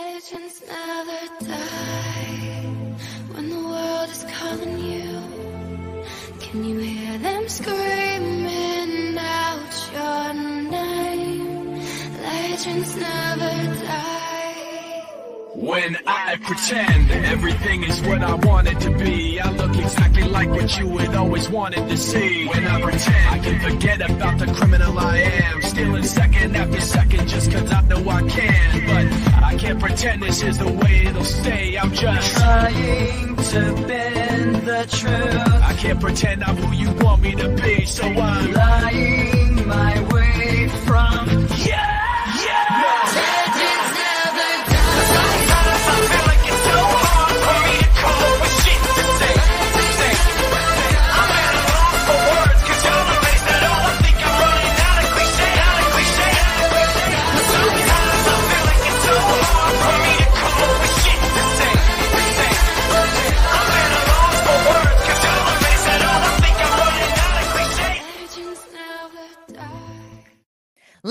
Legends never die when the world is calling you. Can you hear them screaming out your name? Legends never. When I pretend everything is what I want it to be, I look exactly like what you had always wanted to see. When I pretend I can forget about the criminal I am, stealing second after second just cause I know I can. But I can't pretend this is the way it'll stay. I'm just trying to bend the truth. I can't pretend I'm who you want me to be, so I'm lying my way from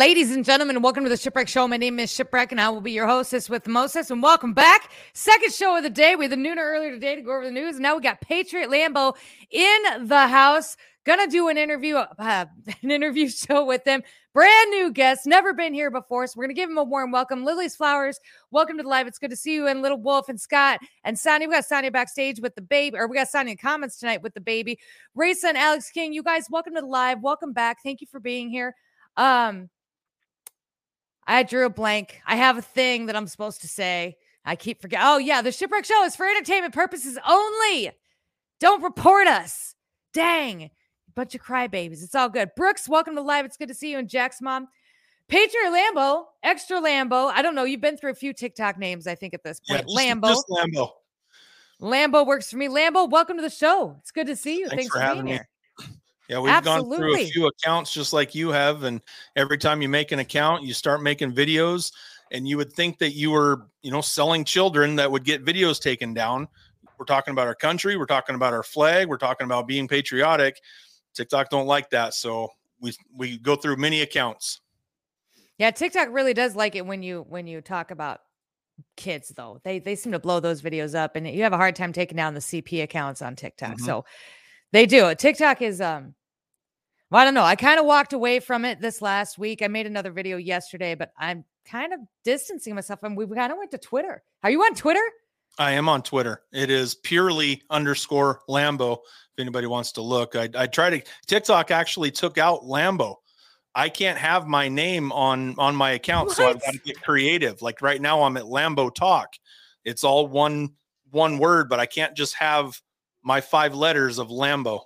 Ladies and gentlemen, welcome to the Shipwreck Show. My name is Shipwreck, and I will be your hostess with Moses. And welcome back. Second show of the day. We had the nooner earlier today to go over the news. And now we got Patriot Lambo in the house. Gonna do an interview, uh, an interview show with him. Brand new guest, never been here before. So we're gonna give him a warm welcome. Lily's Flowers, welcome to the live. It's good to see you. And Little Wolf and Scott and Sonia. We got Sonia backstage with the baby, or we got Sonia in comments tonight with the baby. Raisa and Alex King, you guys, welcome to the live. Welcome back. Thank you for being here. Um, I drew a blank. I have a thing that I'm supposed to say. I keep forgetting. Oh, yeah. The Shipwreck Show is for entertainment purposes only. Don't report us. Dang. Bunch of crybabies. It's all good. Brooks, welcome to live. It's good to see you. And Jack's mom. Patriot Lambo, extra Lambo. I don't know. You've been through a few TikTok names, I think, at this Yeah, point. just, Lambo. just Lambo. Lambo works for me. Lambo, welcome to the show. It's good to see you. Thanks Thanks, for having being me. here. Yeah, we've gone through a few accounts just like you have, and every time you make an account, you start making videos, and you would think that you were, you know, selling children that would get videos taken down. We're talking about our country, we're talking about our flag, we're talking about being patriotic. TikTok don't like that, so we we go through many accounts. Yeah, TikTok really does like it when you when you talk about kids though. They they seem to blow those videos up and you have a hard time taking down the CP accounts on TikTok. Mhm. So they do. TikTok is um well, I don't know. I kind of walked away from it this last week. I made another video yesterday, but I'm kind of distancing myself and we kind of went to Twitter. Are you on Twitter? I am on Twitter. It is purely underscore Lambo. If anybody wants to look, I, I try to. TikTok actually took out Lambo. I can't have my name on on my account, so I've got to get creative. Like right now, I'm at Lambo Talk. It's all one one word, but I can't just have my five letters of Lambo.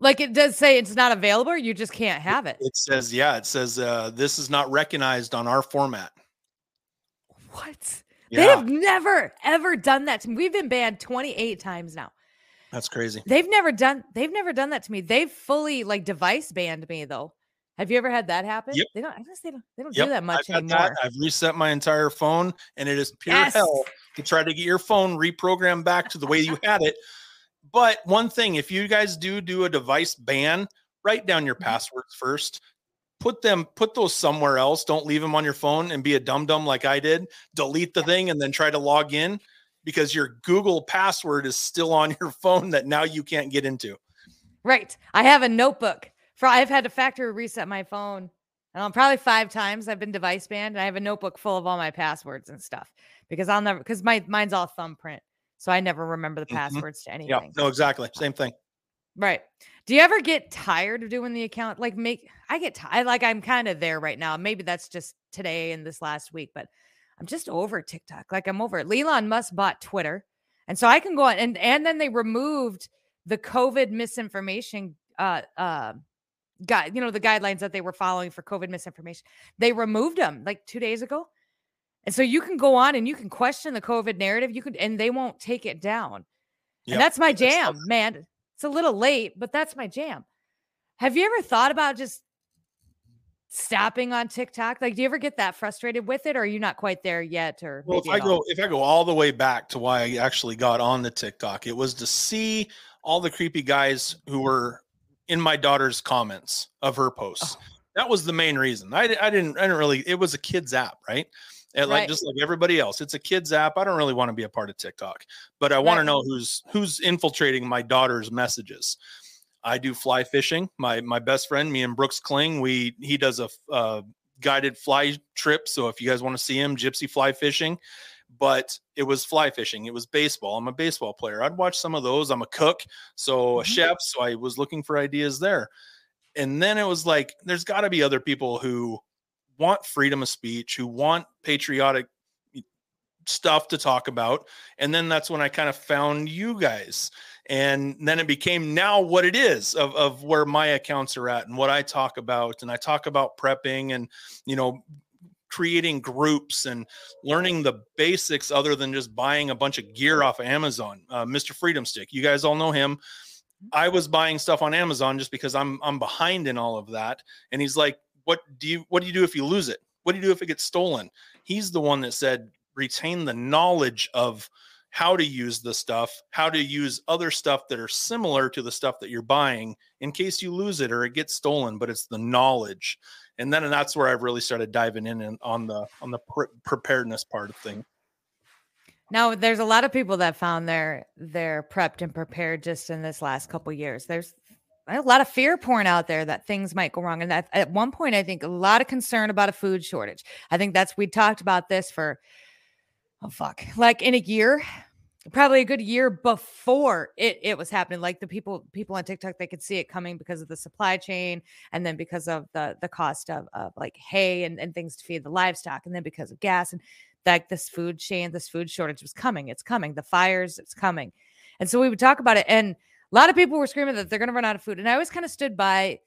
Like it does say it's not available, you just can't have it. It says, yeah, it says uh, this is not recognized on our format. What? They have never ever done that to me. We've been banned 28 times now. that's crazy. They've never done they've never done that to me. They've fully like device banned me though. Have you ever had that happen? Yep. They don't I guess they don't they don't Yep, do that much I've anymore. that. I've reset my entire phone, and it is pure Yes. hell to try to get your phone reprogrammed back to the way you had it. But one thing, if you guys do do a device ban, write down your Mhm. passwords first. Put them, put those somewhere else. Don't leave them on your phone and be a dum dum like I did. Delete the thing and then try to log in because your Google password is still on your phone that now you can't get into. Right. I have a notebook. For I've had to factory reset my phone. Um, probably five times I've been device banned. And I have a notebook full of all my passwords and stuff because I'll never because my mine's all thumbprint. So I never remember the Mhm. passwords to Yeah, no, exactly. Same thing. Right. Do you ever get tired of doing the account? Like make I get tired. Like I'm kind of there right now. Maybe that's just today and this last week, but I'm just over TikTok. Like I'm over it. Elon Musk bought Twitter. And so I can go on and and then they removed the COVID misinformation uh uh guide, you know, the guidelines that they were following for COVID misinformation. They removed them like two days ago. And so you can go on and you can question the COVID narrative. You could and they won't take it down. Yep, And that's my jam, man. It's a little late, but that's my jam. Have you ever thought about just stopping on TikTok? Like, do you ever get that frustrated with it, or are you not quite there yet? Or Well, if I go all? if I go all the way back to why I actually got on the TikTok, it was to see all the creepy guys who were in my daughter's comments of her oh. posts. Oh. That was the main reason. I, I didn't I didn't really it was a kids app, right? And like just like everybody else, it's a kids app. I don't really want to be a part of TikTok, but I want to know who's who's infiltrating my daughter's messages. I do fly fishing. My my best friend, me and Brooks Kling, we he does a uh, guided fly trip. So if you guys want to see him, Gypsy Fly Fishing. But it was fly fishing. It was baseball. I'm a baseball player. I'd watch some of those. I'm a cook, so a Mhm. chef. So I was looking for ideas there. And then it was like, there's got to be other people who want freedom of speech, who want patriotic stuff to talk about. And then that's when I kind of found you guys. And then it became now what it is of, of where my accounts are at and what I talk about. And I talk about prepping and, you know, creating groups and learning the basics other than just buying a bunch of gear off of Amazon. Uh, Mr. Freedom Stick, you guys all know him. I was buying stuff on Amazon just because I'm I'm behind in all of that. And he's like, "What do you what do you do if you lose it? What do you do if it gets stolen?" He's the one that said retain the knowledge of how to use the stuff, how to use other stuff that are similar to the stuff that you're buying in case you lose it or it gets stolen, but it's the knowledge. And then and that's where I've really started diving in and on the on the pre- preparedness part of things. Now, there's a lot of people that found their their prepped and prepared just in this last couple years. There's a lot of fear porn out there that things might go wrong, and that at one point, I think a lot of concern about a food shortage. I think that's we talked about this for oh fuck, like in a year, probably a good year before it it was happening. Like the people people on TikTok, they could see it coming because of the supply chain, and then because of the the cost of of like hay and and things to feed the livestock, and then because of gas and like this food chain, this food shortage was coming. It's coming. The fires, it's coming. And so we would talk about it. And a lot of people were screaming that they're going to run out of food. And I always kind of stood by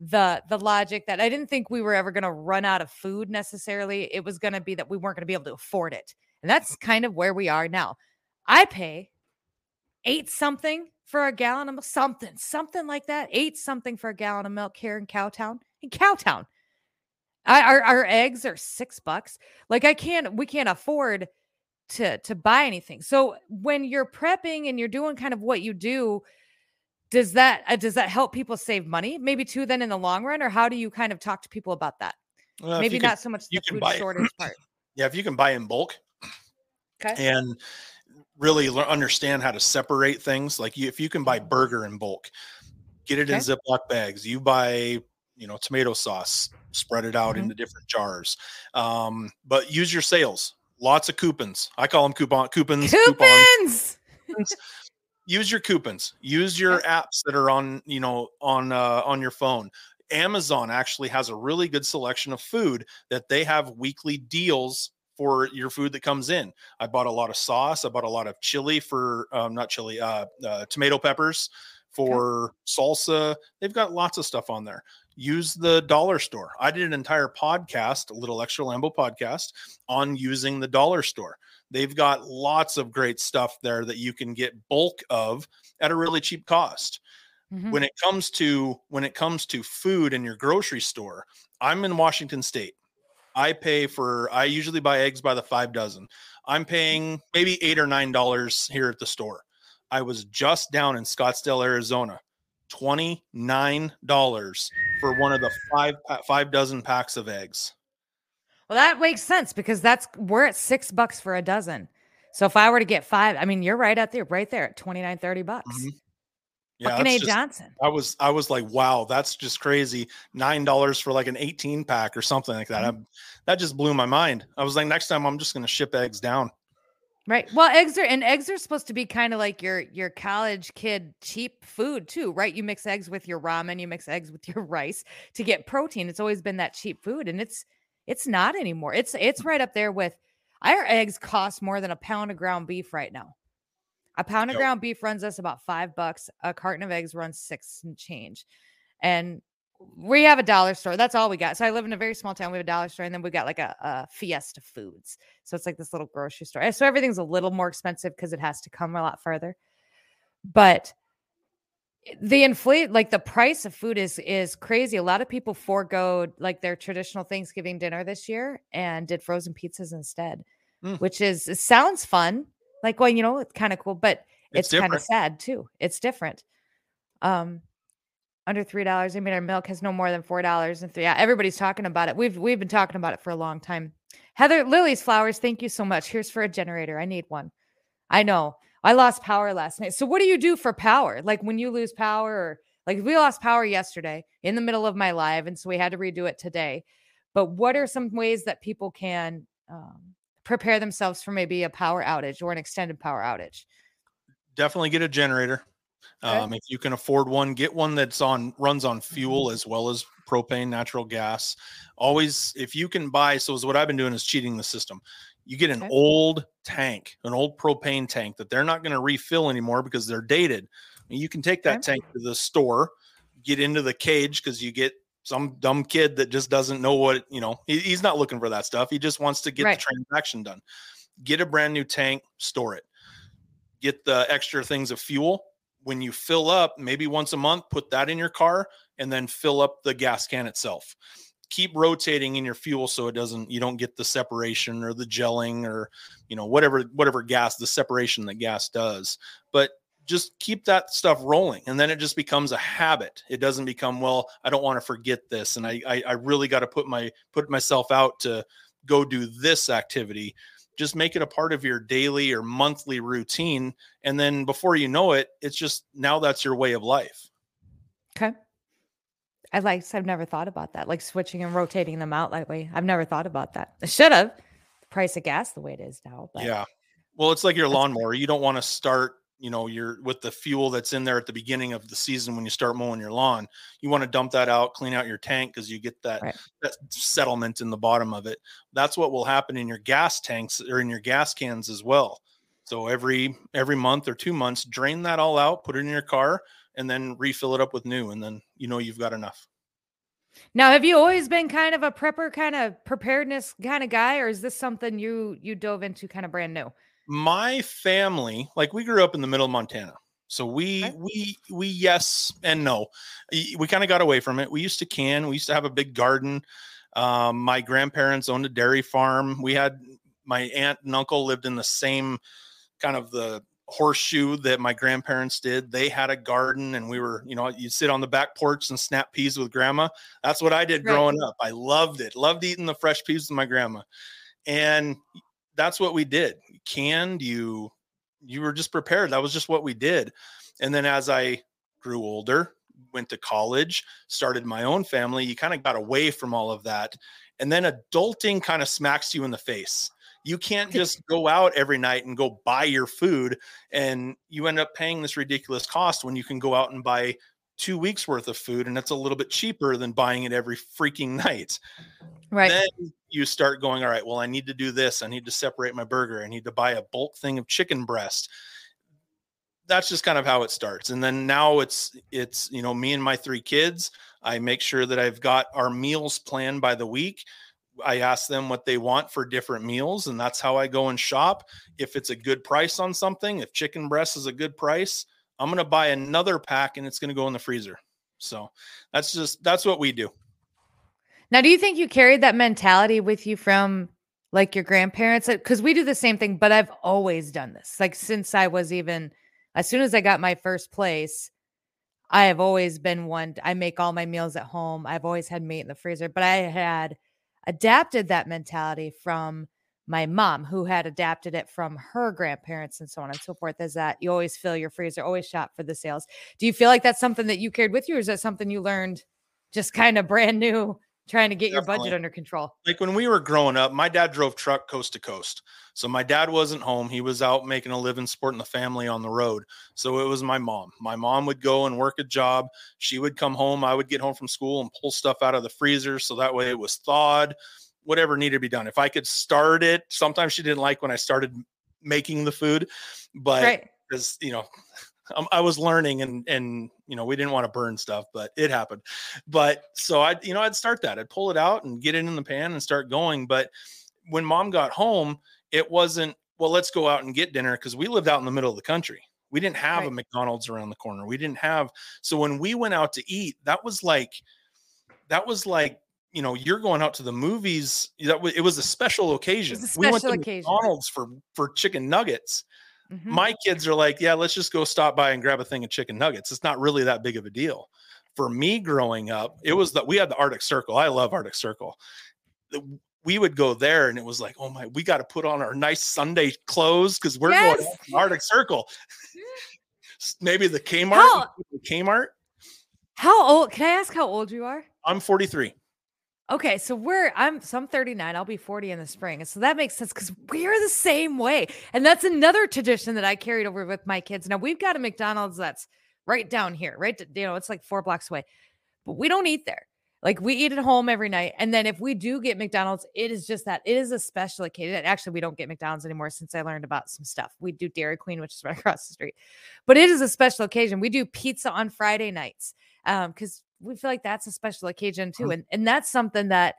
the the logic that I didn't think we were ever going to run out of food necessarily. It was going to be that we weren't going to be able to afford it. And that's kind of where we are now. I pay eight something for a gallon of milk, something, something like that. Eight something for a gallon of milk here in Cowtown. In Cowtown. I, our, our eggs are six bucks. Like I can't, we can't afford to to buy anything. So when you're prepping and you're doing kind of what you do, does that uh, does that help people save money? Maybe too then in the long run, or how do you kind of talk to people about that? Well, Maybe you can- not so much the food shortage part. yeah, if you can buy in bulk, Okay. and really understand how to separate things. Like you, if you can buy burger in bulk, get it in Ziploc bags. You buy, you know, tomato sauce, spread it out Mhm. into different jars. Um, but use your sales. Lots of coupons. I call them coupon coupons. coupons. Coupons. Use your coupons. Use your apps that are on, you know, on uh, on your phone. Amazon actually has a really good selection of food that they have weekly deals for your food that comes in. I bought a lot of sauce. I bought a lot of chili for um, not chili, uh, uh, tomato peppers for salsa. They've got lots of stuff on there. Use the dollar store. I did an entire podcast, a little extra Lambo podcast on using the dollar store. They've got lots of great stuff there that you can get bulk of at a really cheap cost. Mhm. when it comes to when it comes to food in your grocery store i'm in washington state. I pay for i usually buy eggs by the five dozen. I'm paying maybe eight or nine dollars here at the store. I was just down in scottsdale arizona 29 dollars for one of the five five dozen packs of eggs Well, that makes sense because that's we're at six bucks for a dozen. So if I were to get five, I mean, you're right out there, right there at 29, 30 bucks. Mhm. yeah Fucking A just- Johnson. I was I was like, wow, that's just crazy. Nine dollars for like an 18 pack or something like that. Mm-hmm. I- that just blew my mind. I was like, next time I'm just gonna ship eggs down. Right. Well, eggs are and eggs are supposed to be kind of like your your college kid cheap food too, right? You mix eggs with your ramen, you mix eggs with your rice to get protein. It's always been that cheap food and it's it's not anymore. It's it's right up there with our eggs cost more than a pound of ground beef right now. A pound of Yep. ground beef runs us about 5 bucks. A carton of eggs runs 6 and change. And we have a dollar store. That's all we got. So I live in a very small town. We have a dollar store, and then we got like a, a Fiesta Foods. So it's like this little grocery store. So everything's a little more expensive because it has to come a lot further. But the inflate, like the price of food is is crazy. A lot of people forego like their traditional Thanksgiving dinner this year and did frozen pizzas instead, Mm. which is it sounds fun. Like, well, you know, it's kind of cool, but It's it's, kind of sad too. It's different. Um, under three dollars. I mean, our milk has no more than four dollars and three. Yeah, everybody's talking about it. We've we've been talking about it for a long time. Heather Lily's flowers, thank you so much. Here's for a generator. I need one. I know. I lost power last night. So what do you do for power? Like when you lose power or like we lost power yesterday in the middle of my live and so we had to redo it today. But what are some ways that people can um, prepare themselves for maybe a power outage or an extended power outage? Definitely get a generator. Okay. Um, if you can afford one, get one that's on runs on Mm-hmm. fuel as well as propane, natural gas. Always, if you can buy, so is what I've been doing is cheating the system. You get an Okay. old tank, an old propane tank that they're not going to refill anymore because they're dated. You can take that Okay. tank to the store, get into the cage because you get some dumb kid that just doesn't know what you know. He, he's not looking for that stuff. He just wants to get Right. the transaction done. Get a brand new tank, store it. Get the extra things of fuel. When you fill up, maybe once a month, put that in your car and then fill up the gas can itself. Keep rotating in your fuel so it doesn't you don't get the separation or the gelling or you know whatever whatever gas the separation that gas does. But just keep that stuff rolling and then it just becomes a habit it doesn't become well i don't want to forget this and i i, I really got to put my put myself out to go do this activity just make it a part of your daily or monthly routine and then before you know it it's just now that's your way of life Okay. I like I've never thought about that. Like switching and rotating them out that way. I've never thought about that. I should have. The price of gas the way it is now. But yeah well it's like your lawnmower you don't want to start you know your with the fuel that's in there at the beginning of the season when you start mowing your lawn you want to dump that out clean out your tank because you get that Right. that settlement in the bottom of it that's what will happen in your gas tanks or in your gas cans as well so every every month or two months drain that all out put it in your car and then refill it up with new and then you know you've got enough. Now, have you always been kind of a prepper kind of preparedness kind of guy or is this something you you dove into kind of brand new? my family like we grew up in the middle of montana so we Okay. we we yes and no. We kind of got away from it. We used to can we used to have a big garden. Um, my grandparents owned a dairy farm. We had my aunt and uncle lived in the same kind of the horseshoe that my grandparents did. They had a garden and we were you know you sit on the back porch and snap peas with grandma. That's what i did Right. growing up. I loved it. Loved eating the fresh peas with my grandma. And that's what we did. Canned you you were just prepared. That was just what we did. And then as i grew older went to college started my own family you kind of got away from all of that. And then adulting kind of smacks you in the face you can't just go out every night and go buy your food and you end up paying this ridiculous cost when you can go out and buy two weeks worth of food and it's a little bit cheaper than buying it every freaking night Right. then you start going, all right, well, I need to do this. I need to separate my burger. I need to buy a bulk thing of chicken breast. That's just kind of how it starts. And then now it's it's you know, me and my three kids. I make sure that I've got our meals planned by the week. I ask them what they want for different meals, and that's how I go and shop. If it's a good price on something, if chicken breast is a good price, I'm gonna buy another pack and it's gonna go in the freezer. So that's just that's what we do. Now, do you think you carried that mentality with you from like your grandparents? Because we do the same thing, but I've always done this. Like since I was even, as soon as I got my first place, I have always been one. I make all my meals at home. I've always had meat in the freezer, but I had adapted that mentality from my mom, who had adapted it from her grandparents and so on and so forth. Is that you always fill your freezer, always shop for the sales. Do you feel like that's something that you carried with you, or is that something you learned just kind of brand new? Trying to get your budget under control. like when we were growing up, my dad drove truck coast to coast. So my dad wasn't home. He was out making a living, supporting the family on the road. So it was my mom. My mom would go and work a job. She would come home. I would get home from school and pull stuff out of the freezer. So that way it was thawed, whatever needed to be done. If I could start it, sometimes she didn't like when I started making the food, but right. because you know Um, I was learning and and you know we didn't want to burn stuff, but it happened. But so I you know I'd start that. I'd pull it out and get it in the pan and start going. But when mom got home, it wasn't well. Let's go out and get dinner because we lived out in the middle of the country. We didn't have a McDonald's around the corner. We didn't have so when we went out to eat, that was like that was like you know you're going out to the movies. That was, it was a special occasion. a we went special to occasion. McDonald's for for chicken nuggets Mhm. my kids are like, yeah, let's just go stop by and grab a thing of chicken nuggets. It's not really that big of a deal. For me growing up, it was that we had the Arctic Circle. I love Arctic Circle. We would go there and it was like, oh my, we got to put on our nice Sunday clothes because we're Yes. going to Arctic Circle. Maybe the Kmart. How- the Kmart. How old? Can I ask how old you are? I'm 43. Okay, so we're I'm so I'm 39. I'll be 40 in the spring. And so that makes sense because we're the same way. And that's another tradition that I carried over with my kids. Now we've got a McDonald's that's right down here, right? You know, it's like four blocks away. But we don't eat there. Like we eat at home every night. And then if we do get McDonald's, it is just that it is a special occasion. Actually, we don't get McDonald's anymore since I learned about some stuff. We do Dairy Queen, which is right across the street. But it is a special occasion. We do pizza on Friday nights. Um, because we feel like that's a special occasion too. Mhm. And and that's something that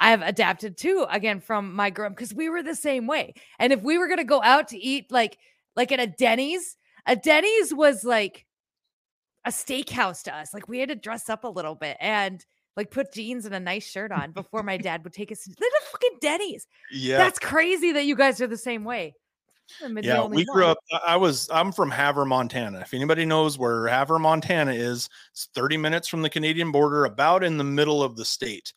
I have adapted to again from my grown because we were the same way. And if we were gonna go out to eat like like at a Denny's, a Denny's was like a steakhouse to us. Like we had to dress up a little bit and like put jeans and a nice shirt on before my dad would take us to the fucking Denny's. Yeah. That's crazy that you guys are the same way. Yeah, we grew one. up. I I was. I'm from Havre, Montana. If anybody knows where Havre, Montana is, it's 30 minutes from the Canadian border, about in the middle of the state.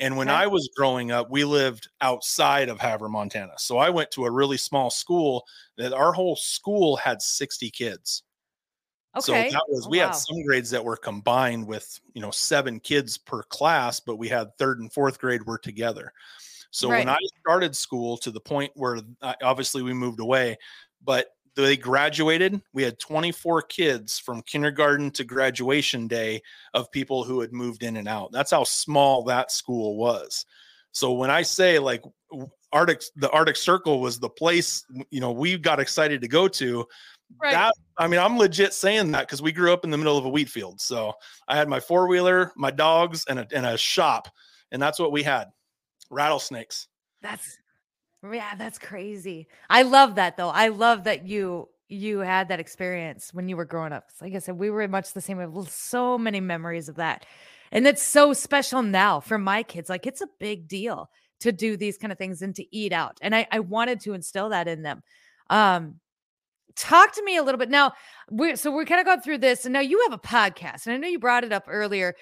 And when Okay. I was growing up, we lived outside of Havre, Montana. So I went to a really small school that our whole school had 60 kids. Okay. So that was Oh, we wow. had some grades that were combined with you know seven kids per class, but we had third and fourth grade were together. So when I started school to the point where I, obviously we moved away, but they graduated, we had 24 kids from kindergarten to graduation day of people who had moved in and out. That's how small that school was. So when I say like Arctic, the Arctic Circle was the place you know we got excited to go to. Right. That I mean, I'm legit saying that because we grew up in the middle of a wheat field. So I had my four wheeler, my dogs, and a and a shop, and that's what we had. Rattlesnakes. That's yeah, that's crazy. I love that though. I love that you you had that experience when you were growing up. Like I said, we were much the same. We have so many memories of that. And it's so special now for my kids. Like it's a big deal to do these kind of things and to eat out. And I, I wanted to instill that in them. Um, talk to me a little bit now. We're so we're kind of gone through this, and now you have a podcast, and I know you brought it up earlier.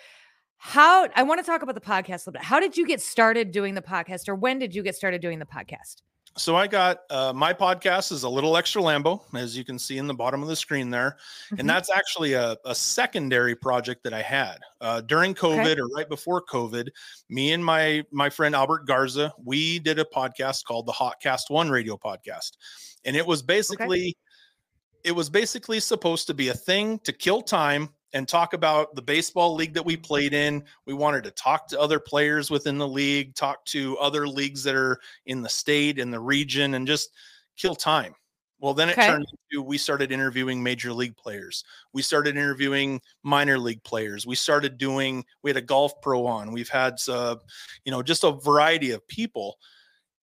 How I want to talk about the podcast a little bit. How did you get started doing the podcast, or when did you get started doing the podcast? So I got uh, my podcast is a little extra Lambo, as you can see in the bottom of the screen there, Mhm. and that's actually a, a secondary project that I had uh, during COVID or right before COVID. Me and my my friend Albert Garza, we did a podcast called the Hotcast One Radio Podcast, and it was basically it was basically supposed to be a thing to kill time and talk about the baseball league that we played in. We wanted to talk to other players within the league, talk to other leagues that are in the state and the region, and just kill time. Well, then it Okay. turned into we started interviewing major league players. We started interviewing minor league players. We started doing, we had a golf pro on. We've had, uh, you know, just a variety of people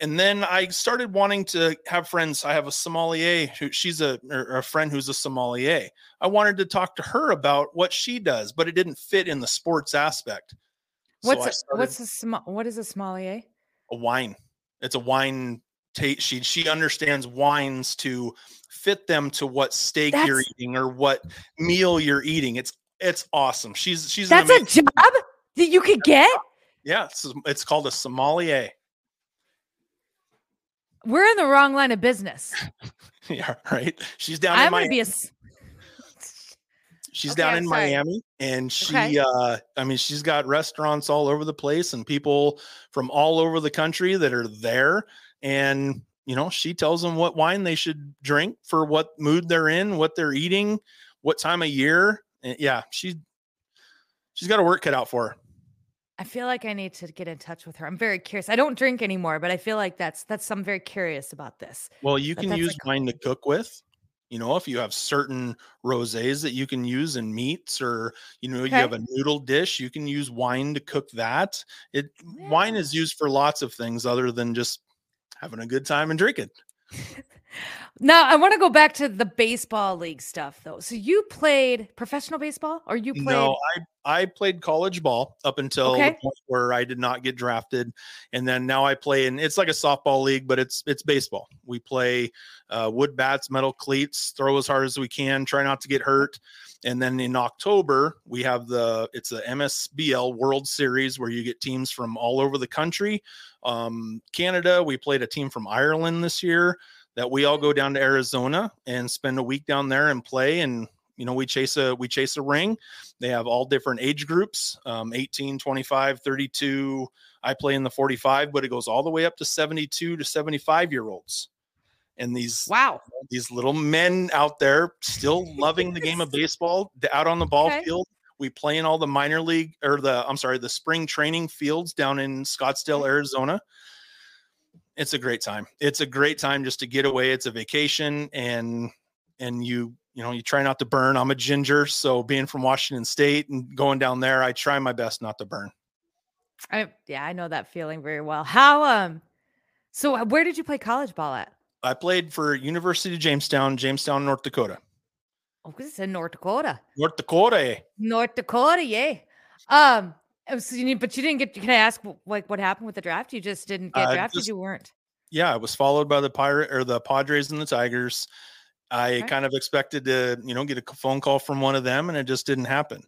and then I started wanting to have friends. I have a sommelier who she's a, a friend who's a sommelier. I wanted to talk to her about what she does, but it didn't fit in the sports aspect. So What's started what's a small what is a sommelier? a wine. It's a wine taste. She she understands wines to fit them to what steak you're eating or what meal you're eating. It's it's awesome. She's she's That's a job that you could get. yeah. It's, it's called a sommelier. We're in the wrong line of business. yeah, right. She's down in I'm Miami. gonna be a. She's Okay, down in. Miami and she Okay. uh I mean she's got restaurants all over the place and people from all over the country that are there and you know she tells them what wine they should drink for what mood they're in, what they're eating, what time of year. And yeah, she she's got a work cut out for her. I feel like I need to get in touch with her. I'm very curious. I don't drink anymore, but I feel like that's that's I'm very curious about this. Well, you can use wine to cook with. You know, if you have certain rosés that you can use in meats, or you know, Okay. you have a noodle dish, you can use wine to cook that. It wine is used for lots of things other than just having a good time and drinking. Now I want to go back to the baseball league stuff though. So you played professional baseball or you played No, I I played college ball up until Okay. the point where I did not get drafted, and then now I play in. It's like a softball league, but it's it's baseball. We play uh, wood bats, metal cleats, throw as hard as we can, try not to get hurt, and then in October we have the it's the MSBL World Series where you get teams from all over the country. Um, Canada, we played a team from Ireland this year that we all go down to Arizona and spend a week down there and play and you know we chase a we chase a ring. They have all different age groups um, 18 25 32 i play in the 45 but it goes all the way up to 72 to 75 year olds and these wow. these little men out there still loving the game of baseball out on the ball Okay. field. We play in all the minor league or the i'm sorry the spring training fields down in scottsdale arizona it's a great time it's a great time just to get away it's a vacation and and you you know you try not to burn i'm a ginger so being from washington state and going down there i try my best not to burn I yeah, I know that feeling very well. How um so uh, where did you play college ball at? i played for university of jamestown jamestown north dakota Oh, 'cause it's in North Dakota. north dakota eh? North Dakota, yeah. Um so you need, but you didn't get can I ask like what happened with the draft? You just didn't get drafted, just- you weren't. yeah, I was followed by the pirate or the Padres and the Tigers. I Okay. kind of expected to, you know, get a phone call from one of them, and it just didn't happen.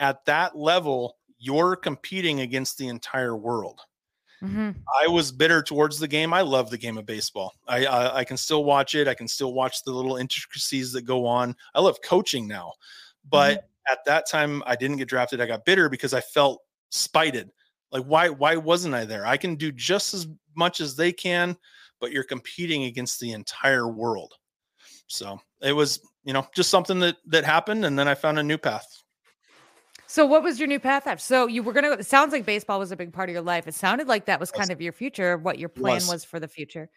At that level, you're competing against the entire world. hmm I was bitter towards the game. I love the game of baseball. I, I I can still watch it. I can still watch the little intricacies that go on. I love coaching now, but at that time, I didn't get drafted. I got bitter because I felt spited. Like why why wasn't I there? I can do just as much as they can, but you're competing against the entire world. So it was you know just something that that happened, and then I found a new path. So what was your new path after? So you were gonna it sounds like baseball was a big part of your life. It sounded like that was kind of your future, what your plan was. was for the future.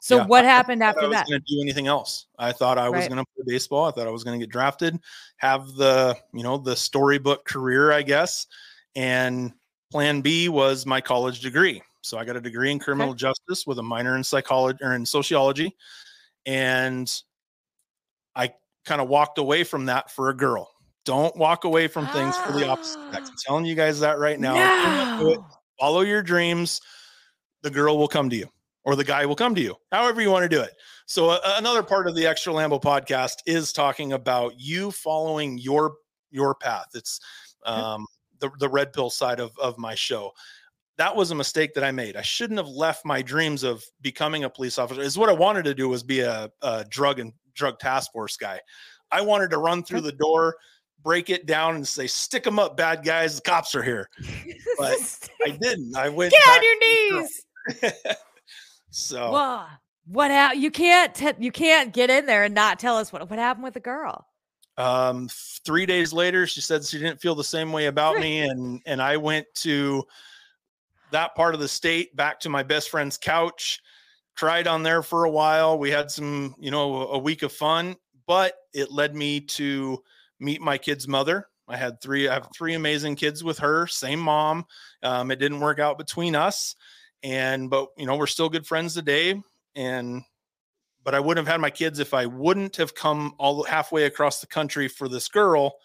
So Yeah, what I happened after that? going to do anything else. I thought I was Right. going to play baseball. I thought I was going to get drafted, have the you know the storybook career, I guess. And plan B was my college degree. So I got a degree in criminal justice with a minor in psychology or in sociology, and I kind of walked away from that for a girl. Don't walk away from things for the opposite sex. I'm telling you guys that right now. Do not do it No. follow your dreams the girl will come to you or the guy will come to you however you want to do it so uh, another part of the extra lambo podcast is talking about you following your your path it's um the, the red pill side of of my show that was a mistake that i made i shouldn't have left my dreams of becoming a police officer is what i wanted to do was be a, a drug and drug task force guy i wanted to run through the door break it down and say stick them up bad guys the cops are here but I didn't. I went Get on your to the girl. knees. so Wha- what hap- you can't te- you can't get in there and not tell us what what happened with the girl. Um three days later she said she didn't feel the same way about me and and i went to that part of the state back to my best friend's couch Tried on there for a while we had some you know a week of fun but it led me to meet my kid's mother. I had three i have three amazing kids with her same mom um, it didn't work out between us and but you know we're still good friends today and but I wouldn't have had my kids if I wouldn't have come all halfway across the country for this girl,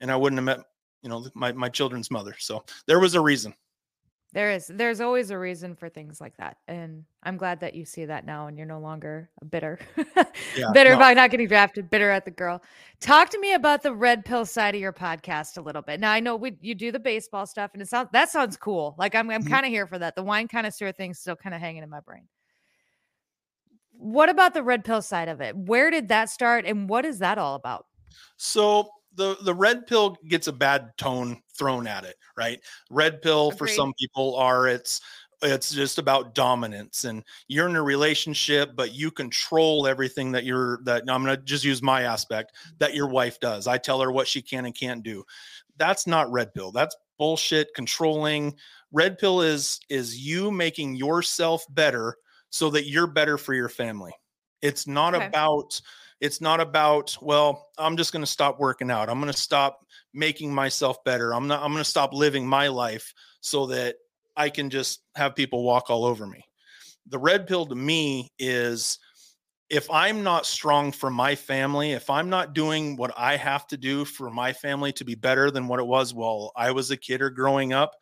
and I wouldn't have met, you know, my my children's mother. So there was a reason. There is there's always a reason for things like that. And I'm glad that you see that now and you're no longer bitter. Yeah, bitter no. about not getting drafted, bitter at the girl. Talk to me about the red pill side of your podcast a little bit. Now I know we you do the baseball stuff and it sounds that sounds cool. Like I'm I'm Mhm. kind of here for that. The wine connoisseur thing's still kind of hanging in my brain. What about the red pill side of it? Where did that start and what is that all about? So the the red pill gets a bad tone thrown at it, right? Red pill for some people are it's it's just about dominance and you're in a relationship but you control everything that you're that I'm going to just use my aspect that your wife does. I tell her what she can and can't do. That's not red pill. That's bullshit controlling. Red pill is is you making yourself better so that you're better for your family. It's not Okay. about it's not about well i'm just going to stop working out i'm going to stop making myself better i'm not i'm going to stop living my life so that i can just have people walk all over me the red pill to me is if I'm not strong for my family, if I'm not doing what I have to do for my family to be better than what it was while I was a kid or growing up,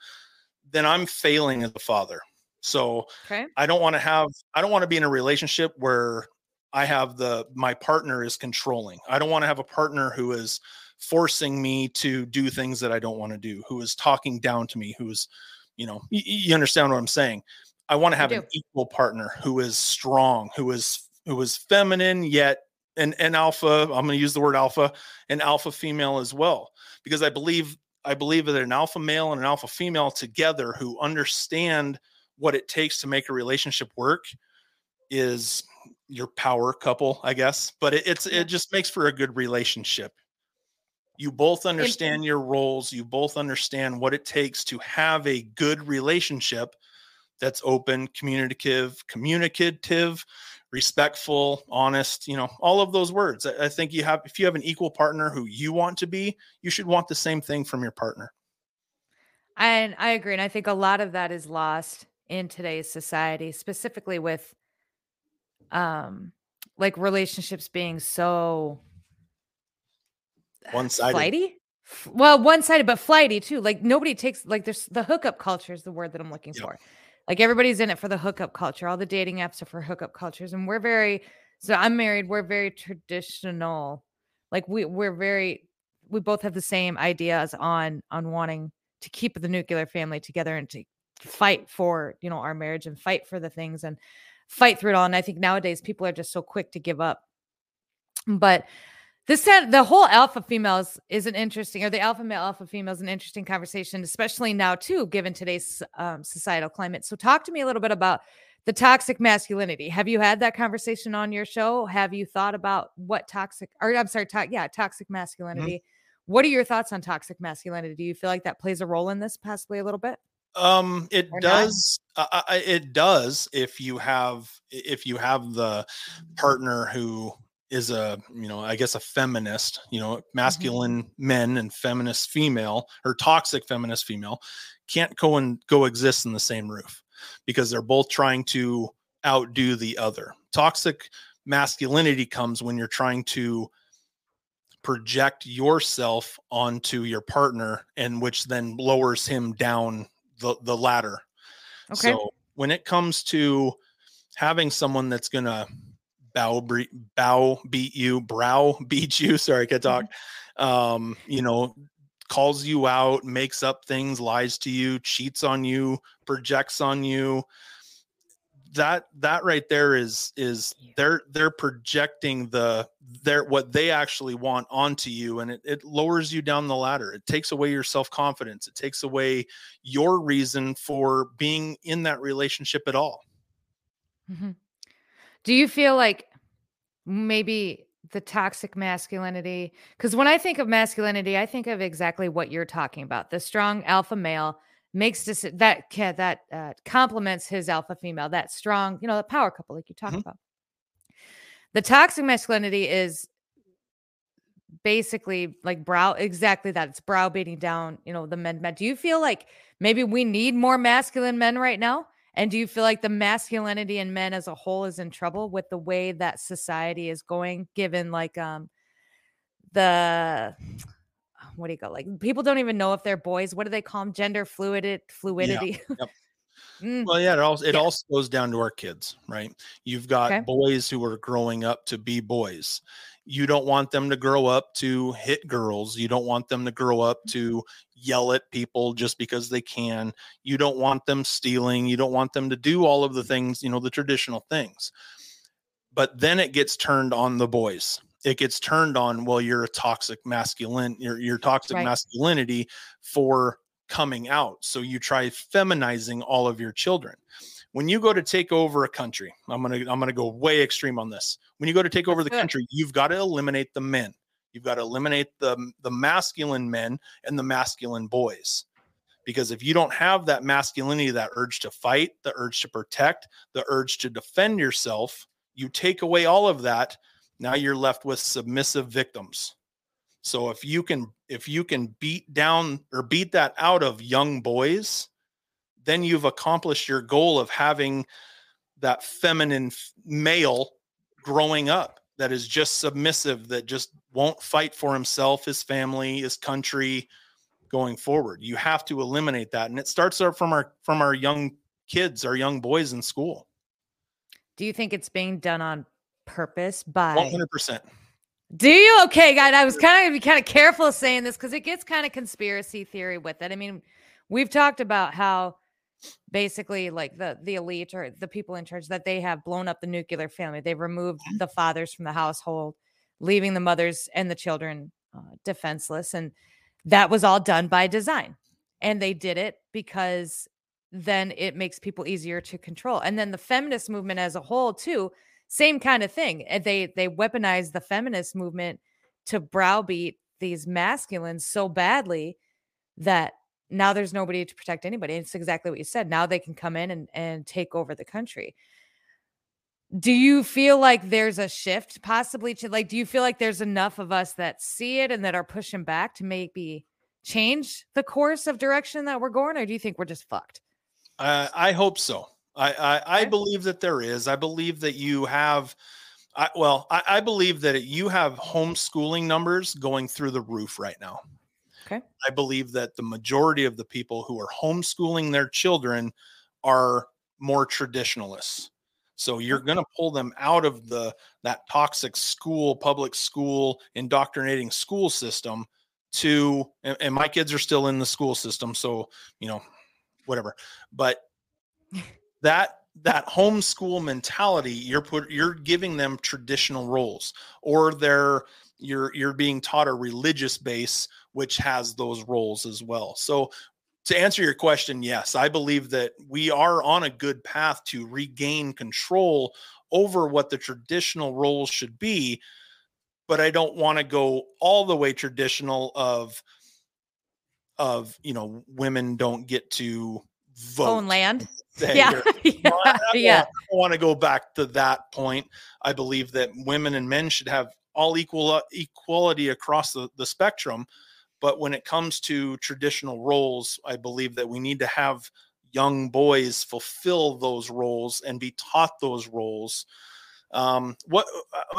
then I'm failing as a father. So Okay. I don't want to have I don't want to be in a relationship where I have the my partner is controlling. I don't want to have a partner who is forcing me to do things that I don't want to do, who is talking down to me, who's you know, y- y- you understand what I'm saying. I want to have an equal partner who is strong, who is who is feminine yet and and alpha, I'm going to use the word alpha, an alpha female as well because I believe I believe that an alpha male and an alpha female together who understand what it takes to make a relationship work is your power couple, I guess. But it, it's it just makes for a good relationship. You both understand your roles. You both understand what it takes to have a good relationship that's open, communicative, communicative, respectful, honest. You know, all of those words. I, I think you have if you have an equal partner who you want to be, you should want the same thing from your partner. And I agree. And I think a lot of that is lost in today's society, specifically with um like relationships being so One-sided. flighty. Well, one sided, but flighty too. Like nobody takes like there's the hookup culture is the word that I'm looking Yep. for. Like everybody's in it for the hookup culture. All the dating apps are for hookup cultures, and we're very. So I'm married. We're very traditional. Like we we're very. We both have the same ideas on on wanting to keep the nuclear family together and to fight for you know our marriage and fight for the things and fight through it all. And I think nowadays people are just so quick to give up. But this the whole alpha females is an interesting, or the alpha male alpha female is an interesting conversation, especially now too, given today's um, societal climate. So, talk to me a little bit about the toxic masculinity. Have you had that conversation on your show? Have you thought about what toxic, or I'm sorry, to, yeah, toxic masculinity? What are your thoughts on toxic masculinity? Do you feel like that plays a role in this, possibly a little bit? Um, it Or does. Uh, it does if you have if you have the partner who is a you know I guess a feminist. You know, masculine men and feminist female or toxic feminist female can't go and coexist in the same roof because they're both trying to outdo the other. Toxic masculinity comes when you're trying to project yourself onto your partner and which then lowers him down the the ladder. Okay. So when it comes to having someone that's gonna bow bre- bow beat you, brow beat you, sorry, I can't talk. Um, you know, calls you out, makes up things, lies to you, cheats on you, projects on you. That that right there is is they're they're projecting the their what they actually want onto you and it, it lowers you down the ladder. It takes away your self-confidence. It takes away your reason for being in that relationship at all. Mhm. Do you feel like maybe the toxic masculinity? Because when I think of masculinity, I think of exactly what you're talking about. The strong alpha male makes this that ca- that uh, complements his alpha female. That strong, you know, the power couple, like you talk Mhm. about. The toxic masculinity is basically like brow exactly that it's browbeating down you know the men men do you feel like maybe we need more masculine men right now and do you feel like the masculinity in men as a whole is in trouble with the way that society is going given like um the what do you go like people don't even know if they're boys what do they call them gender fluid fluidity Yep. Mm, Well, yeah, it also it Yeah. also goes down to our kids, right? You've got Okay. boys who are growing up to be boys. You don't want them to grow up to hit girls. You don't want them to grow up to yell at people just because they can. You don't want them stealing. You don't want them to do all of the things, you know, the traditional things. But then it gets turned on the boys. It gets turned on, well, you're a toxic masculine, you're, you're toxic Right. masculinity for coming out. So you try feminizing all of your children. When you go to take over a country, I'm gonna I'm gonna go way extreme on this. When you go to take over the country, you've got to eliminate the men. You've got to eliminate the the masculine men and the masculine boys. Because if you don't have that masculinity, that urge to fight, the urge to protect, the urge to defend yourself, you take away all of that. Now you're left with submissive victims. So if you can if you can beat down or beat that out of young boys, then you've accomplished your goal of having that feminine male growing up that is just submissive, that just won't fight for himself, his family, his country going forward. You have to eliminate that. And it starts from our from our young kids, our young boys in school. Do you think it's being done on purpose by 100%. Do you? Okay, God. I was kind of be kind of careful saying this because it gets kind of conspiracy theory with it. I mean, we've talked about how basically like the the elite or the people in charge that they have blown up the nuclear family. They've removed the fathers from the household, leaving the mothers and the children uh, defenseless, and that was all done by design. And they did it because then it makes people easier to control. And then the feminist movement as a whole, too, same kind of thing. And they they weaponize the feminist movement to browbeat these masculines so badly that now there's nobody to protect anybody. It's exactly what you said. Now they can come in and, and take over the country. Do you feel like there's a shift possibly to like, do you feel like there's enough of us that see it and that are pushing back to maybe change the course of direction that we're going? Or do you think we're just fucked? Uh, I hope so. I, I, I Okay. believe that there is. I believe that you have, I, well, I, I believe that you have homeschooling numbers going through the roof right now. Okay. I believe that the majority of the people who are homeschooling their children are more traditionalists. So you're going to pull them out of the that toxic school, public school, indoctrinating school system to, and, and my kids are still in the school system, so you know, whatever. But that that homeschool mentality, you're put you're giving them traditional roles, or they're you're you're being taught a religious base which has those roles as well. So to answer your question, yes, I believe that we are on a good path to regain control over what the traditional roles should be, but I don't want to go all the way traditional of of you know women don't get to vote. Own land. Yeah. yeah. I, I yeah. want- to go back to that point. I believe that women and men should have all equal uh, equality across the, the spectrum. But when it comes to traditional roles, I believe that we need to have young boys fulfill those roles and be taught those roles. Um, what